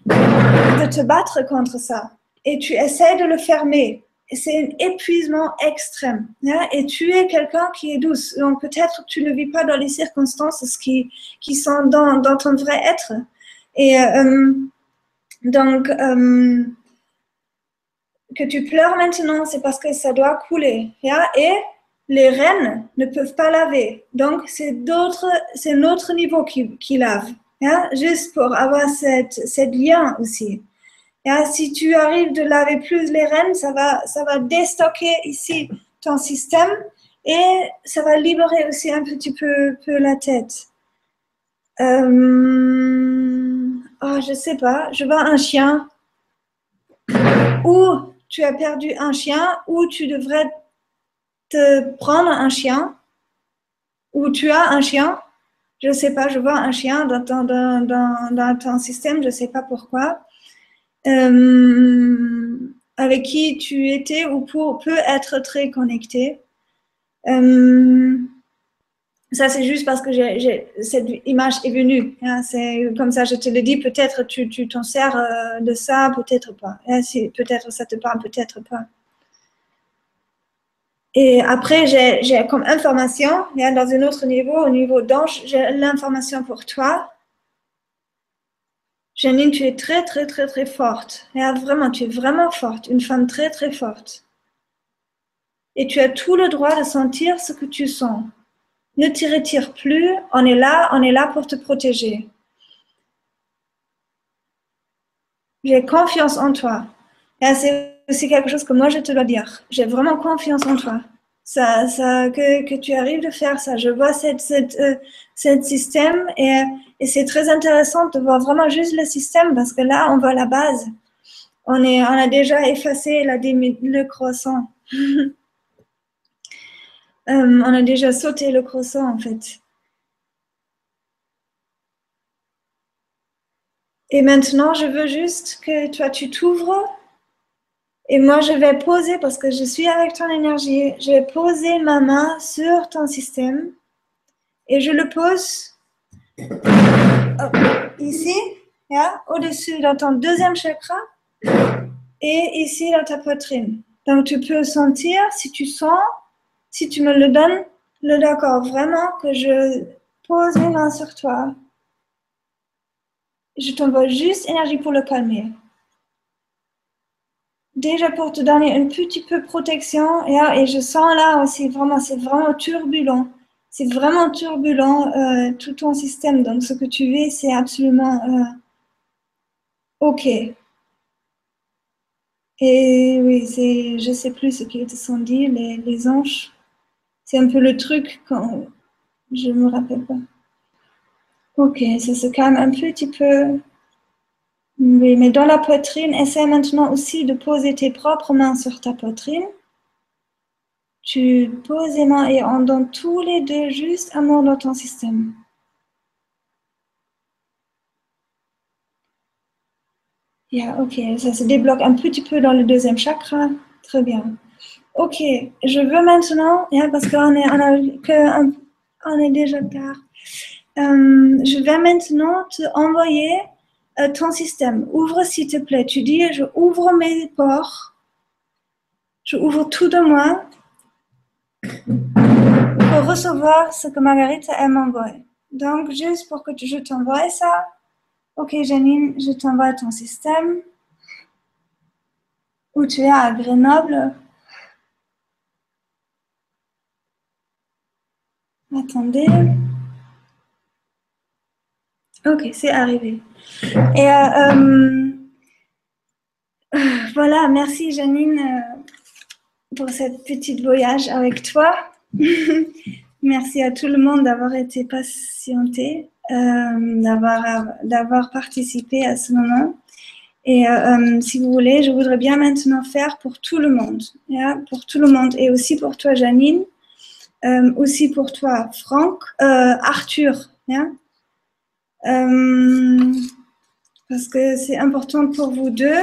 Speaker 2: de te battre contre ça et tu essaies de le fermer. C'est un épuisement extrême. hein, Et tu es quelqu'un qui est douce. Donc peut-être que tu ne vis pas dans les circonstances qui, qui sont dans, dans ton vrai être. Et euh, donc, euh, que tu pleures maintenant, c'est parce que ça doit couler. hein, Et les reines ne peuvent pas laver. Donc, c'est d'autres, c'est un autre niveau qui, qui lave. hein, Juste pour avoir cette, cette lien aussi. Et si tu arrives de laver plus les rênes, ça va, ça va déstocker ici ton système et ça va libérer aussi un petit peu, peu la tête. Euh, oh, je sais pas, je vois un chien. Ou tu as perdu un chien, ou tu devrais te prendre un chien, ou tu as un chien. Je sais pas, je vois un chien dans ton, système, je sais pas pourquoi euh, avec qui tu étais ou pour, peut être très connecté. Euh, ça, c'est juste parce que cette image est venue. hein, c'est comme ça, je te le dis. Peut-être tu, t'en sers euh, de ça, peut-être pas. hein, peut-être ça te parle, peut-être pas. Et après, j'ai, comme information, dans un autre niveau, au niveau d'ange, j'ai l'information pour toi. Janine, tu es très, très, très, très forte. Vraiment, tu es vraiment forte. Une femme très, très forte. Et tu as tout le droit de sentir ce que tu sens. Ne t'y retire plus. On est là, on est là pour te protéger. J'ai confiance en toi. C'est aussi quelque chose que moi, je te dois dire. J'ai vraiment confiance en toi. Ça, ça, que, que tu arrives de faire ça. Je vois cette, cette, euh, cet système et, et c'est très intéressant de voir vraiment juste le système parce que là, on voit la base. On, est, on a déjà effacé la le croissant. Euh, on a déjà sauté le croissant en fait. Et maintenant, je veux juste que toi, tu t'ouvres. Et moi, je vais poser, parce que je suis avec ton énergie, je vais poser ma main sur ton système. Et je le pose hop, ici, yeah, au-dessus dans ton deuxième chakra. Et ici dans ta poitrine. Donc, tu peux sentir, si tu sens, si tu me le donnes, le d'accord, vraiment que je pose mes mains sur toi. Je t'envoie juste énergie pour le calmer. Déjà pour te donner un petit peu de protection. Et, et je sens là aussi, vraiment, c'est vraiment turbulent. C'est vraiment turbulent, euh, tout ton système. Donc, ce que tu vis, c'est absolument euh, OK. Et oui, c'est, je sais plus ce qu'ils te sont dit, les, les anges. C'est un peu le truc quand je me rappelle pas. Ok, ça se calme un petit peu. Oui, mais dans la poitrine, essaie maintenant aussi de poser tes propres mains sur ta poitrine. Tu poses les mains et on donne tous les deux juste amour dans ton système. Yeah, ok, ça se débloque un petit peu dans le deuxième chakra. Très bien. Ok, je veux maintenant, yeah, parce qu'on est, déjà tard. Euh, je vais maintenant te envoyer euh, ton système. Ouvre s'il te plaît. Tu dis, je ouvre mes pores. Je ouvre tout de moi pour recevoir ce que Margarita elle m'envoie. Donc, juste pour que je t'envoie ça. Ok, Janine, je t'envoie ton système. Où tu es à Grenoble. Attendez. Ok, c'est arrivé. Et euh, euh, voilà, merci Janine euh, pour cette petite voyage avec toi. merci à tout le monde d'avoir été patienté, d'avoir d'avoir participé à ce moment. Et si vous voulez, je voudrais bien maintenant faire pour tout le monde, yeah, pour tout le monde et aussi pour toi Janine. Euh, aussi pour toi, Franck, euh, Arthur. Hein? Euh, parce que c'est important pour vous deux,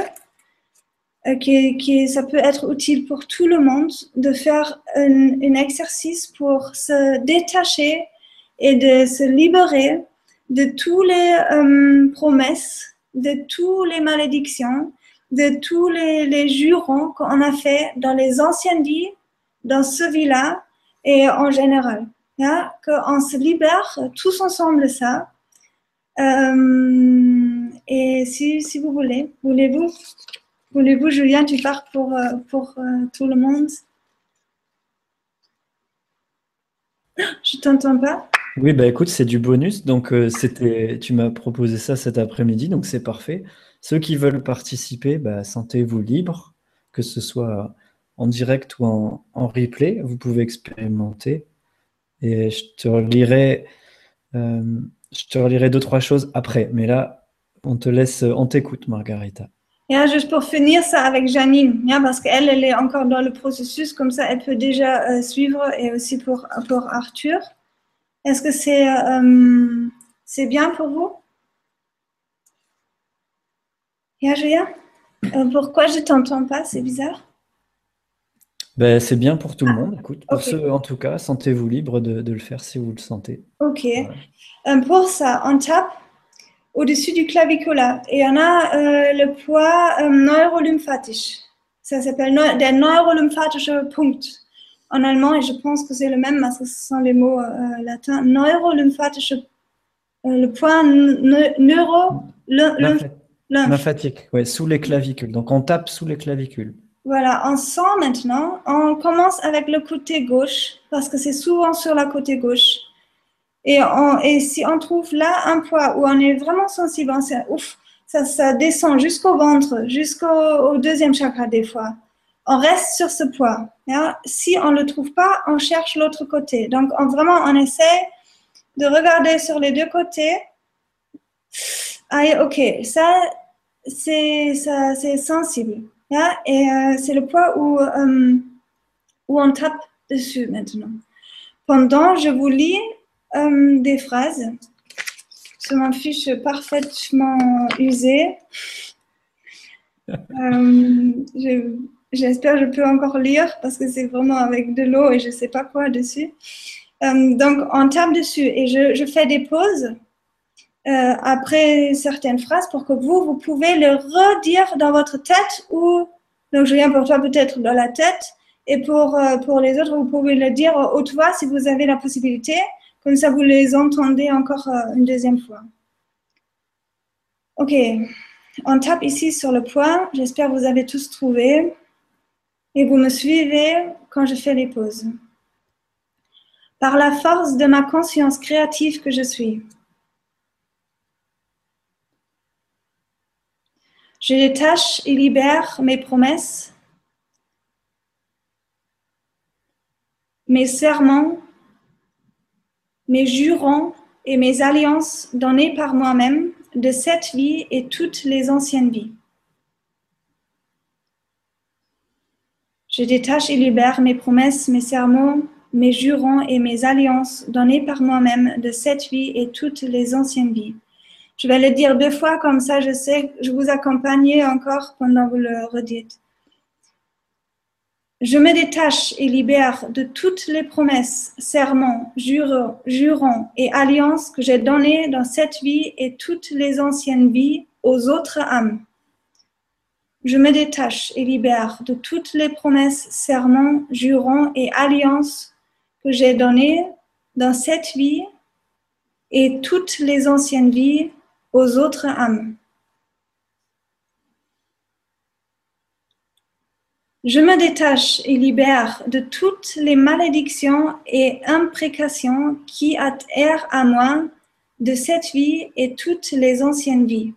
Speaker 2: euh, que, ça peut être utile pour tout le monde de faire un, exercice pour se détacher et de se libérer de toutes les promesses, de toutes les malédictions, de tous les, les jurons qu'on a fait dans les anciennes vies, dans ce vie-là et en général. Hein, qu'on se libère tous ensemble ça. Euh, et si, vous voulez, voulez-vous, voulez-vous, Julien, tu pars pour, euh, pour euh, tout le monde? Je t'entends pas?
Speaker 1: Oui, bah écoute, c'est du bonus. Donc, tu m'as proposé ça cet après-midi, donc c'est parfait. Ceux qui veulent participer, bah, sentez-vous libre, que ce soit en direct ou en, replay. Vous pouvez expérimenter. Et je te relirai, euh, je te relirai deux, trois choses après. Mais là, on te laisse, on t'écoute, Margarita.
Speaker 2: juste pour finir ça avec Janine, parce qu'elle, elle est encore dans le processus, comme ça, elle peut déjà euh, suivre et aussi pour, pour Arthur. Est-ce que c'est euh, c'est bien pour vous? Yeah, Julia Pourquoi je t'entends pas? C'est bizarre.
Speaker 1: Ben, c'est bien pour tout le ah, monde. Écoute, pour ceux, en tout cas, sentez-vous libre de, de, le faire si vous le sentez.
Speaker 2: Ok. Euh, pour ça, on tape au-dessus du clavicula et on a euh, le poids euh, neurolymphatisch. Ça s'appelle ne der neurolymphatische Punkt en allemand et je pense que c'est le même parce que ce sont les mots euh, latins. Neurolymphatische, le point neuro.
Speaker 1: Lymphatique, ouais, sous les clavicules. Donc on tape sous les clavicules.
Speaker 2: Voilà, on sent maintenant. On commence avec le côté gauche parce que c'est souvent sur la côté gauche. Et, si on trouve là un point où on est vraiment sensible, ouf, ça, descend jusqu'au ventre, jusqu'au deuxième chakra des fois. On reste sur ce point. Si on ne le trouve pas, on cherche l'autre côté. Donc on, vraiment, on essaie de regarder sur les deux côtés. Ah, ok, ça, c'est sensible. Et euh, c'est le point où, euh, où on tape dessus maintenant. Pendant, je vous lis euh, des phrases sur ma fiche parfaitement usée. J'espère que je peux encore lire parce que c'est vraiment avec de l'eau et je ne sais pas quoi dessus. donc, on tape dessus et je, je fais des pauses euh, après certaines phrases pour que vous, vous pouvez le redire dans votre tête ou, donc je viens pour toi peut-être dans la tête et pour, euh, pour les autres, vous pouvez le dire au voix si vous avez la possibilité. Comme ça, vous les entendez encore euh, une deuxième fois. OK. On tape ici sur le point. J'espère que vous avez tous trouvé. Et vous me suivez quand je fais les pauses. Par la force de ma conscience créative que je suis. Je détache et libère mes promesses, mes serments, mes jurons et mes alliances données par moi-même de cette vie et toutes les anciennes vies. Je détache et libère mes promesses, mes serments, mes jurons et mes alliances données par moi-même de cette vie et toutes les anciennes vies. Je vais le dire deux fois, comme ça je sais, je vous accompagne encore pendant que vous le redites. Je me détache et libère de toutes les promesses, serments, jurons, et alliances que j'ai données dans cette vie et toutes les anciennes vies aux autres âmes. Je me détache et libère de toutes les promesses, serments, jurons et alliances que j'ai données dans cette vie et toutes les anciennes vies aux autres âmes. Je me détache et libère de toutes les malédictions et imprécations qui atterrent à moi de cette vie et toutes les anciennes vies.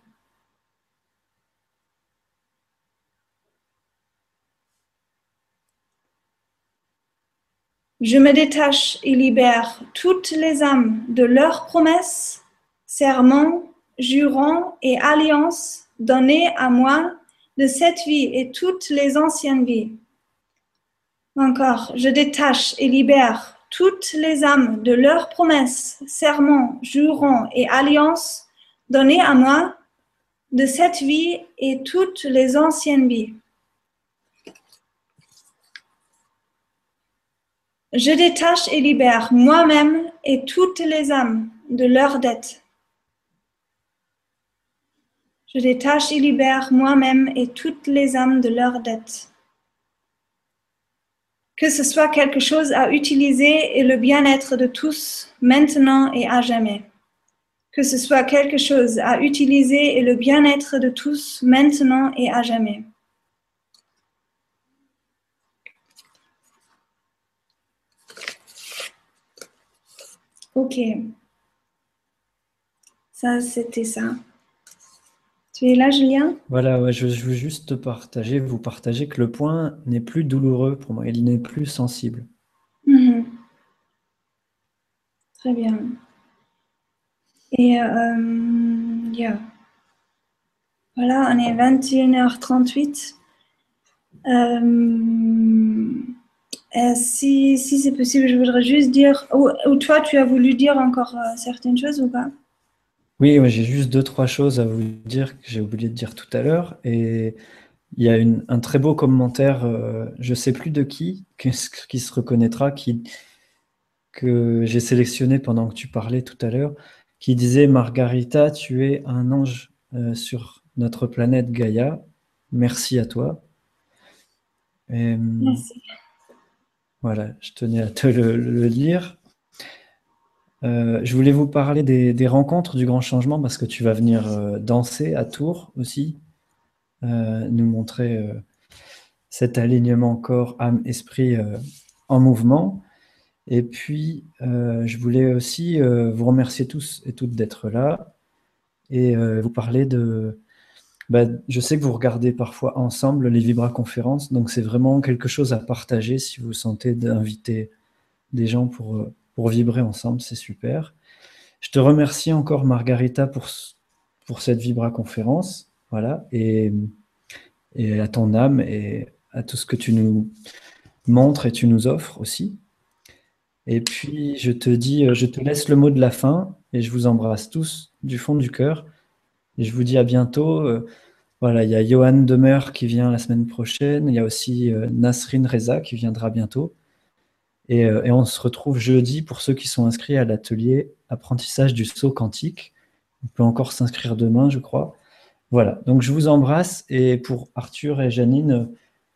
Speaker 2: Je me détache et libère toutes les âmes de leurs promesses, serments jurons et alliances données à moi de cette vie et toutes les anciennes vies. Encore, je détache et libère toutes les âmes de leurs promesses, serments, jurons et alliances données à moi de cette vie et toutes les anciennes vies. Je détache et libère moi-même et toutes les âmes de leurs dettes. Je détache et libère moi-même et toutes les âmes de leurs dettes. Que ce soit quelque chose à utiliser et le bien-être de tous, maintenant et à jamais. Que ce soit quelque chose à utiliser et le bien-être de tous, maintenant et à jamais. Ok. Ça, c'était ça. Tu es là, Julien?
Speaker 1: Voilà, je, veux juste te partager, vous partager que le point n'est plus douloureux pour moi, il n'est plus sensible.
Speaker 2: Mhm. Très bien. Et euh, voilà, on est 21h38. Euh, si, si c'est possible, je voudrais juste dire, ou, toi, tu as voulu dire encore euh, certaines choses ou pas?
Speaker 1: Oui, j'ai juste deux, trois choses à vous dire que j'ai oublié de dire tout à l'heure. Et il y a une, un très beau commentaire, euh, je ne sais plus de qui, qui se reconnaîtra, qui, que j'ai sélectionné pendant que tu parlais tout à l'heure, qui disait Margarita, tu es un ange sur notre planète Gaïa. Merci à toi.
Speaker 2: Merci.
Speaker 1: Voilà, je tenais à te le, dire. Euh, je voulais vous parler des, rencontres du grand changement parce que tu vas venir euh, danser à Tours aussi, euh, nous montrer cet alignement corps, âme, esprit en mouvement. Et puis, je voulais aussi vous remercier tous et toutes d'être là et vous parler de, bah, je sais que vous regardez parfois ensemble les Vibra conférences, donc c'est vraiment quelque chose à partager si vous sentez d'inviter des gens pour, pour vibrer ensemble, c'est super. Je te remercie encore Margarita pour, pour cette Vibra conférence, voilà, et, et à ton âme et à tout ce que tu nous montres et tu nous offres aussi. Et puis je te dis, euh, je te laisse le mot de la fin et je vous embrasse tous du fond du cœur. Et je vous dis à bientôt. Euh, voilà, il y a Johan Demer qui vient la semaine prochaine. Il y a aussi euh, Nasrin Reza qui viendra bientôt. Euh, et, on se retrouve jeudi pour ceux qui sont inscrits à l'atelier apprentissage du saut quantique. On peut encore s'inscrire demain, je crois. Voilà, donc je vous embrasse. Et pour Arthur et Janine,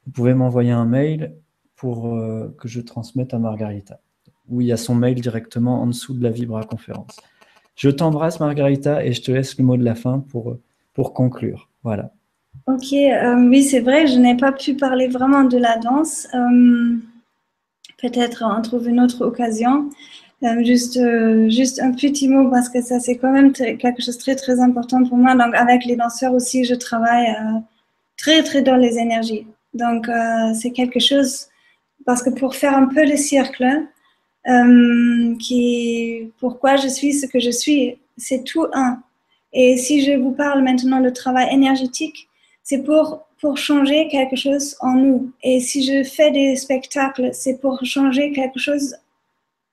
Speaker 1: vous pouvez m'envoyer un mail pour que je transmette à Margarita. Où il y a son mail directement en dessous de la Vibra conférence. Je t'embrasse, Margarita, et je te laisse le mot de la fin pour, pour conclure. Voilà.
Speaker 2: Ok, euh, oui, c'est vrai, je n'ai pas pu parler vraiment de la danse. Euh, peut-être on trouve une autre occasion. Euh, juste, juste un petit mot parce que ça, c'est quand même quelque chose de très, très important pour moi. Donc, avec les danseurs aussi, je travaille très, très dans les énergies. Donc, c'est quelque chose, parce que pour faire un peu le cercle, euh, qui, pourquoi je suis ce que je suis. C'est tout un. Et si je vous parle maintenant de travail énergétique, c'est pour, pour changer quelque chose en nous. Et si je fais des spectacles, c'est pour changer quelque chose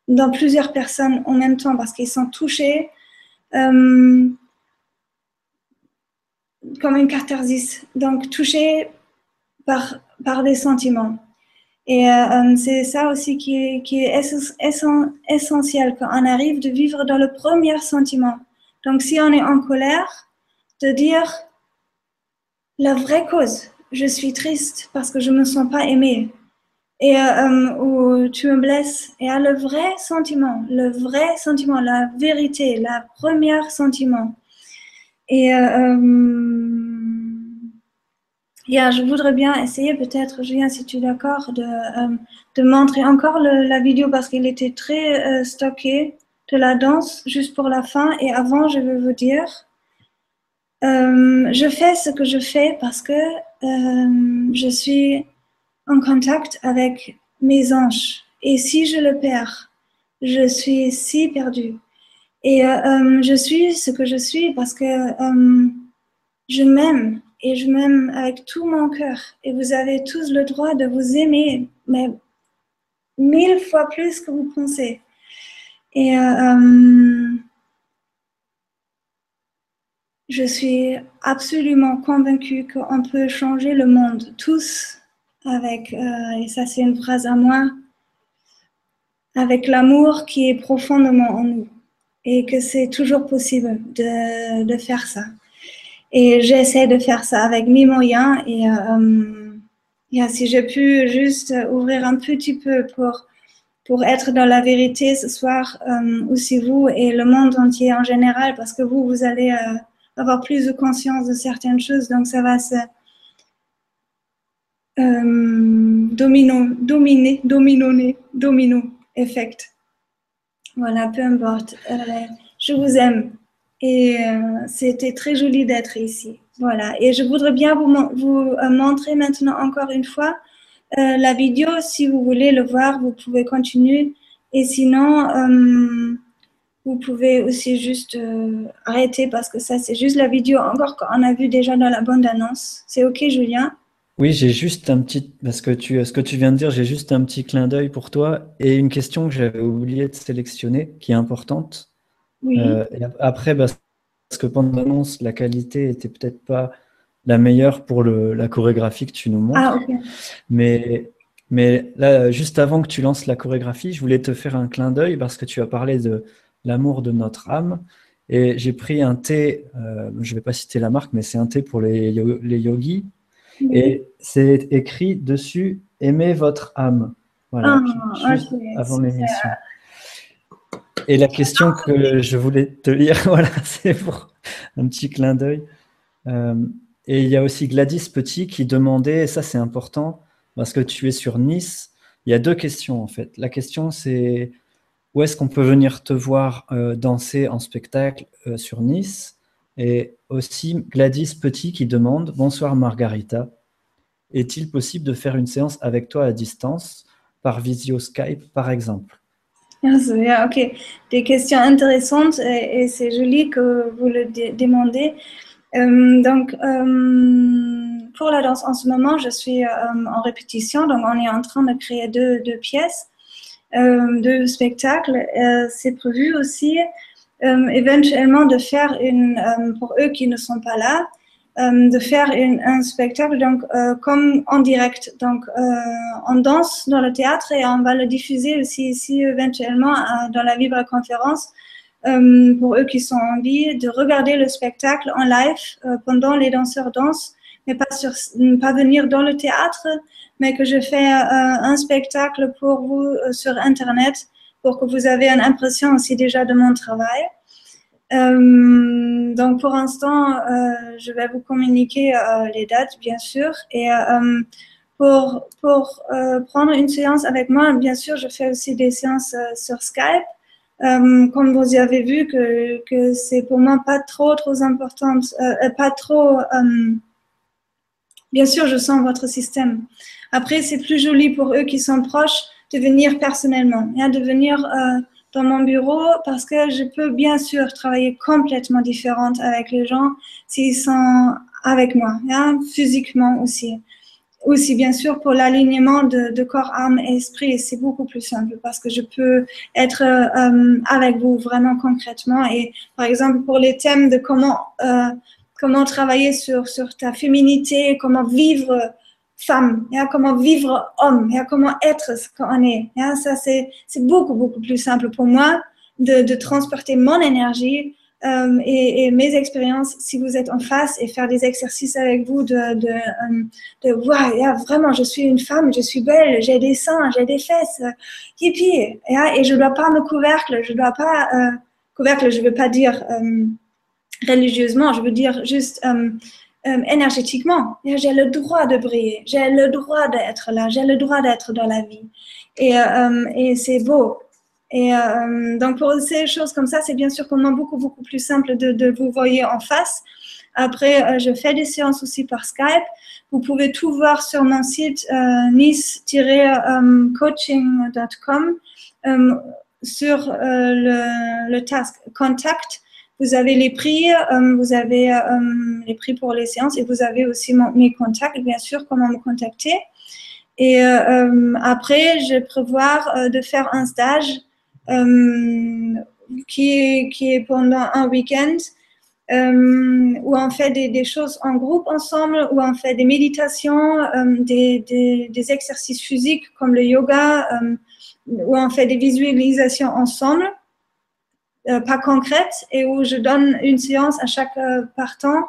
Speaker 2: dans plusieurs personnes en même temps parce qu'ils sont touchés euh, comme une catharsis, donc touchés par, par des sentiments. Et euh, euh, c'est ça aussi qui est, qui est essentiel quand on arrive de vivre dans le premier sentiment. Donc si on est en colère, de dire la vraie cause, je suis triste parce que je ne me sens pas aimée. Et euh, ou tu me blesses, et à le vrai sentiment, le vrai sentiment, la vérité, la première sentiment. Et je voudrais bien essayer peut-être, Julien, si tu es d'accord, de, euh, de, montrer encore la vidéo parce qu'il était très euh, stocké de la danse juste pour la fin. Et avant, je veux vous dire, euh, je fais ce que je fais parce que je suis en contact avec mes anges. Et si je le perds, je suis si perdue. Et je suis ce que je suis parce que je m'aime et je m'aime avec tout mon cœur. Et vous avez tous le droit de vous aimer, mais mille fois plus que vous pensez. Et euh, je suis absolument convaincue qu'on peut changer le monde tous avec, euh, et ça c'est une phrase à moi, avec l'amour qui est profondément en nous et que c'est toujours possible de, de, faire ça. Et j'essaie de faire ça avec mes moyens et, si j'ai pu juste ouvrir un petit peu pour pour être dans la vérité ce soir, euh, aussi vous et le monde entier en général, parce que vous, vous allez euh, avoir plus de conscience de certaines choses, donc ça va se euh, domino, dominer, domino effect. Voilà, peu importe. Euh, je vous aime et c'était très joli d'être ici. Voilà, et je voudrais bien vous, vous montrer maintenant encore une fois euh, la vidéo, si vous voulez le voir, vous pouvez continuer. Et sinon, euh, vous pouvez aussi juste euh, arrêter parce que ça, c'est juste la vidéo encore qu'on a vu déjà dans la bande-annonce. C'est OK, Julien?
Speaker 1: Oui, j'ai juste un petit, parce que tu, ce que tu viens de dire, j'ai juste un petit clin d'œil pour toi et une question que j'avais oublié de sélectionner qui est importante. Oui. après, parce que pendant l'annonce, la qualité était peut-être pas la meilleure pour le, la chorégraphie que tu nous montres. Ah, mais, mais là, juste avant que tu lances la chorégraphie, je voulais te faire un clin d'œil parce que tu as parlé de l'amour de notre âme. Et j'ai pris un thé, euh, je ne vais pas citer la marque, mais c'est un thé pour les, les yogis. Et c'est écrit dessus Aimez votre âme. Voilà, ah, juste avant l'émission. Et la question que je voulais te lire, voilà, c'est pour un petit clin d'œil. Euh, et il y a aussi Gladys Petit qui demandait, et ça c'est important, parce que tu es sur Nice, il y a deux questions en fait. La question c'est où est-ce qu'on peut venir te voir euh, danser en spectacle euh, sur Nice? Et aussi Gladys Petit qui demande, bonsoir Margarita, est-il possible de faire une séance avec toi à distance, par visio Skype par exemple
Speaker 2: ah, Ok, des questions intéressantes et, c'est joli que vous le demandez. Euh, donc, pour la danse en ce moment, je suis en répétition. Donc, on est en train de créer deux, deux pièces, deux spectacles. C'est prévu aussi éventuellement de faire une, pour eux qui ne sont pas là, de faire un spectacle donc comme en direct. Donc, on danse dans le théâtre et on va le diffuser aussi ici éventuellement dans la Vibra conférence euh, pour eux qui sont en vie, de regarder le spectacle en live euh, pendant les danseurs dansent, mais pas, venir dans le théâtre, mais que je fais euh, un spectacle pour vous sur Internet pour que vous avez une impression aussi déjà de mon travail. Euh, donc pour l'instant, euh, je vais vous communiquer euh, les dates, bien sûr. Et pour, pour prendre une séance avec moi, bien sûr, je fais aussi des séances sur Skype. Euh, comme vous avez vu, que, que c'est pour moi pas trop, trop important, euh, pas trop. Euh, bien sûr, je sens votre système. Après, c'est plus joli pour eux qui sont proches de venir personnellement, hein, de venir dans mon bureau parce que je peux bien sûr travailler complètement différente avec les gens s'ils sont avec moi, hein, physiquement aussi aussi bien sûr pour l'alignement de, de, corps, âme et esprit, c'est beaucoup plus simple parce que je peux être euh, avec vous vraiment concrètement. Et par exemple, pour les thèmes de comment, euh, comment travailler sur, sur ta féminité, comment vivre femme, yeah, comment vivre homme, yeah, comment être ce qu'on est. Yeah, ça, c'est beaucoup, beaucoup plus simple pour moi de, de transporter mon énergie euh, et, mes expériences, si vous êtes en face et faire des exercices avec vous de, de, euh, vraiment, je suis une femme, je suis belle, j'ai des seins, j'ai des fesses, yippie, yeah, et je ne dois pas me couvercle, je ne dois pas, euh, couvercle, je ne veux pas dire euh, religieusement, je veux dire juste euh, énergétiquement. J'ai le droit de briller, j'ai le droit d'être là, j'ai le droit d'être dans la vie. Et, et c'est beau. Et euh, donc pour ces choses comme ça, c'est bien sûr comment beaucoup beaucoup plus simple de, de vous voyez en face. Après, euh, je fais des séances aussi par Skype. Vous pouvez tout voir sur mon site euh, nice-coaching.com euh, sur le, le, task contact. Vous avez les prix, vous avez les prix pour les séances et vous avez aussi mes contacts, bien sûr, comment me contacter. Et après, je prévois de faire un stage qui est, pendant un week-end euh, où on fait des, choses en groupe ensemble, où on fait des méditations, euh, des, exercices physiques comme le yoga, euh, où on fait des visualisations ensemble, euh, pas concrètes, et où je donne une séance à chaque euh, partant,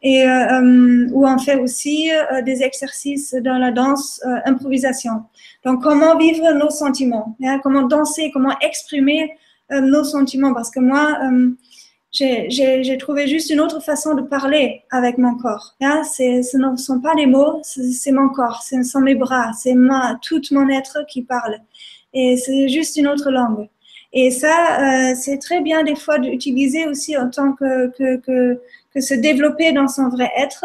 Speaker 2: et euh, où on fait aussi des exercices dans la danse improvisation. Donc, comment vivre nos sentiments, hein, comment danser, comment exprimer nos sentiments, parce que moi, j'ai trouvé juste une autre façon de parler avec mon corps. Hein? Ce ne sont pas les mots, c'est mon corps, ce sont mes bras, c'est tout mon être qui parle. Et c'est juste une autre langue. Et ça, euh, c'est très bien des fois d'utiliser aussi en tant que, que, que, se développer dans son vrai être.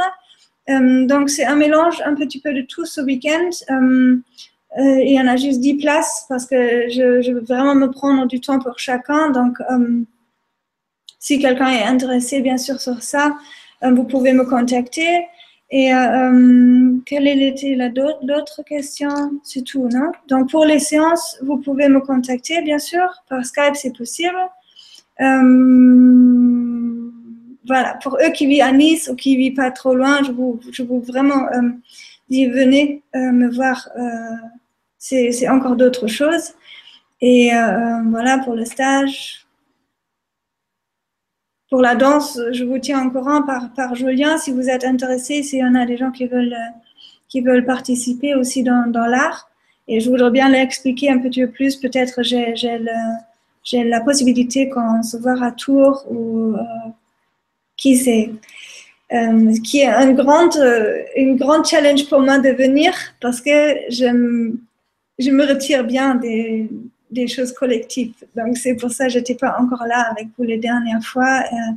Speaker 2: Euh, donc, c'est un mélange un petit peu de tout ce week-end. Euh, il y en a juste 10 places parce que je, veux vraiment me prendre du temps pour chacun. Donc, si quelqu'un est intéressé, bien sûr, sur ça, vous pouvez me contacter. Et euh, quelle était l'autre question C'est tout, non? Donc, pour les séances, vous pouvez me contacter, bien sûr. Par Skype, c'est possible. Euh, voilà, pour eux qui vivent à Nice ou qui vivent pas trop loin, je vous, je vous vraiment euh, dis venez euh, me voir. Euh, c'est encore d'autres choses. Et voilà pour le stage. Pour la danse, je vous tiens au courant par, par Julien si vous êtes intéressé, s'il y en a des gens qui veulent, qui veulent participer aussi dans, dans l'art. Et je voudrais bien l'expliquer un petit peu plus. Peut-être j'ai, j'ai, la possibilité qu'on se voit à Tours ou euh, qui sait. Euh, qui est un grand, euh, une grande challenge pour moi de venir parce que je me retire bien des, des choses collectives. Donc c'est pour ça que je n'étais pas encore là avec vous les dernières fois, euh,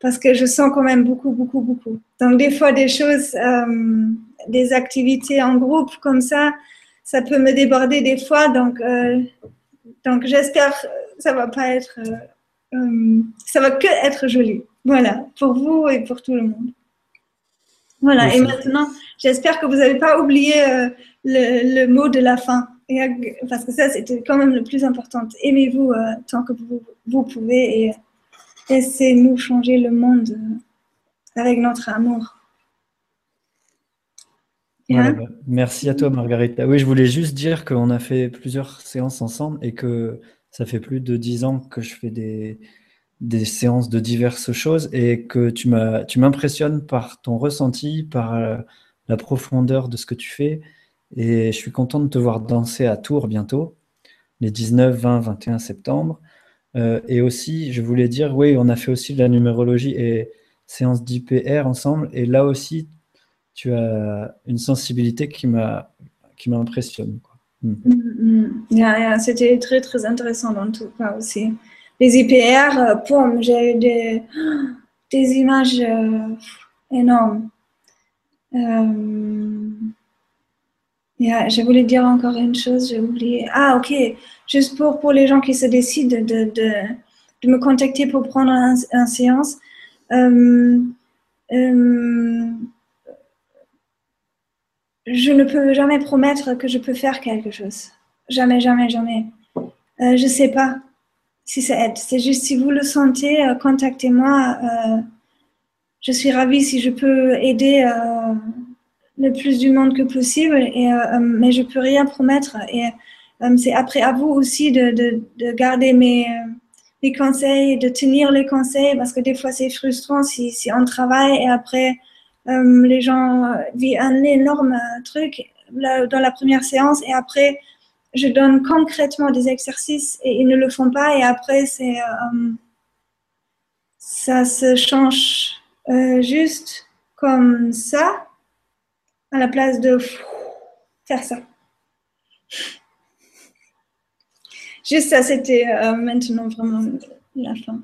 Speaker 2: parce que je sens quand même beaucoup, beaucoup, beaucoup. Donc des fois des choses, euh, des activités en groupe comme ça, ça peut me déborder des fois. Donc, euh, donc j'espère que ça va pas être, euh, ça va que être joli. Voilà, pour vous et pour tout le monde. Voilà, et maintenant, j'espère que vous n'avez pas oublié le, le mot de la fin parce que ça, c'était quand même le plus important. Aimez-vous euh, tant que vous, vous, pouvez et laissez-nous changer le monde euh, avec notre amour.
Speaker 1: Bah, merci à toi, Margarita. Oui, je voulais juste dire qu'on a fait plusieurs séances ensemble et que ça fait plus de dix ans que je fais des, des séances de diverses choses et que tu m'impressionnes par ton ressenti, par euh, la profondeur de ce que tu fais et je suis content de te voir danser à Tours bientôt, les 19, 20, 21 septembre. Euh, et aussi, je voulais dire, oui, on a fait aussi de la numérologie et séance d'IPR ensemble. Et là aussi, tu as une sensibilité qui m'a qui m'impressionne.
Speaker 2: Mm. Mm, mm. C'était très, très intéressant dans tout cas aussi. Les IPR, euh, j'ai eu des, des images euh, énormes. Yeah, je voulais dire encore une chose, j'ai oublié. Ah, ok. Juste pour, pour les gens qui se décident de, de, de me contacter pour prendre un, un séance. Euh, euh, je ne peux jamais promettre que je peux faire quelque chose. Jamais, jamais, jamais. Euh, je ne sais pas si ça aide. C'est juste si vous le sentez, contactez-moi. Je suis ravie si je peux aider le plus du monde que possible, et, euh, euh, mais je peux rien promettre. Et euh, c'est après à vous aussi de, de, de garder mes, mes conseils, de tenir les conseils, parce que des fois c'est frustrant si, si on travaille et après les gens vivent un énorme truc dans la première séance et après je donne concrètement des exercices et ils ne le font pas et après c'est ça se change juste comme ça à la place de faire ça. Juste ça, c'était euh, maintenant vraiment la fin.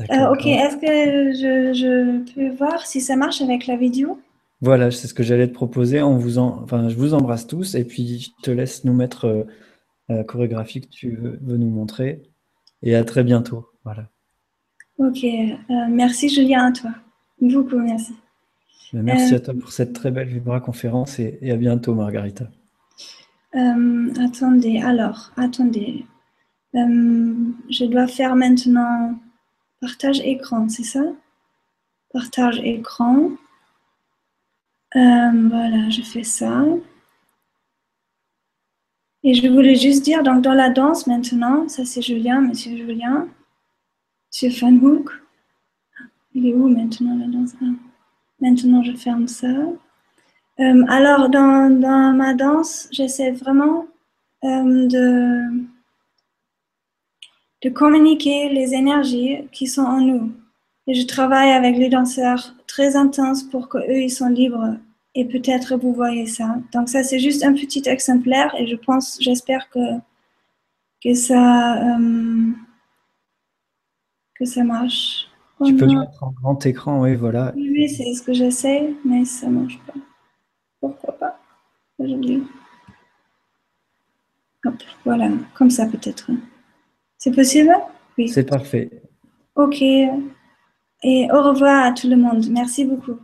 Speaker 2: Euh, ok, est-ce que je, je, peux voir si ça marche avec la vidéo?
Speaker 1: Voilà, c'est ce que j'allais te proposer. On vous en, enfin, je vous embrasse tous et puis je te laisse nous mettre euh, la chorégraphie que tu veux, veux, nous montrer. Et à très bientôt. Voilà.
Speaker 2: Ok, merci Julien à toi. Beaucoup merci.
Speaker 1: Merci à toi pour cette très belle Vibra conférence et, et à bientôt, Margarita.
Speaker 2: attendez, alors, attendez. je dois faire maintenant partage écran, c'est ça? Partage écran. voilà, je fais ça. Et je voulais juste dire, donc dans la danse maintenant, ça c'est Julien, Monsieur Julien, Monsieur Fanhook. Il est où maintenant la danse? Ah. Maintenant je ferme ça. Euh, alors dans, dans, ma danse, j'essaie vraiment euh, de, de communiquer les énergies qui sont en nous. Et je travaille avec les danseurs très intenses pour qu'eux, ils sont libres et peut-être vous voyez ça. Donc ça, c'est juste un petit exemplaire et je pense, j'espère que, que, euh, que ça marche.
Speaker 1: Tu peux mettre en grand écran, oui, voilà.
Speaker 2: Oui, c'est ce que j'essaie, mais ça ne marche pas. Pourquoi pas? Aujourd'hui. Hop, voilà, comme ça peut-être. C'est possible?
Speaker 1: Oui. C'est parfait.
Speaker 2: Ok. Et au revoir à tout le monde. Merci beaucoup.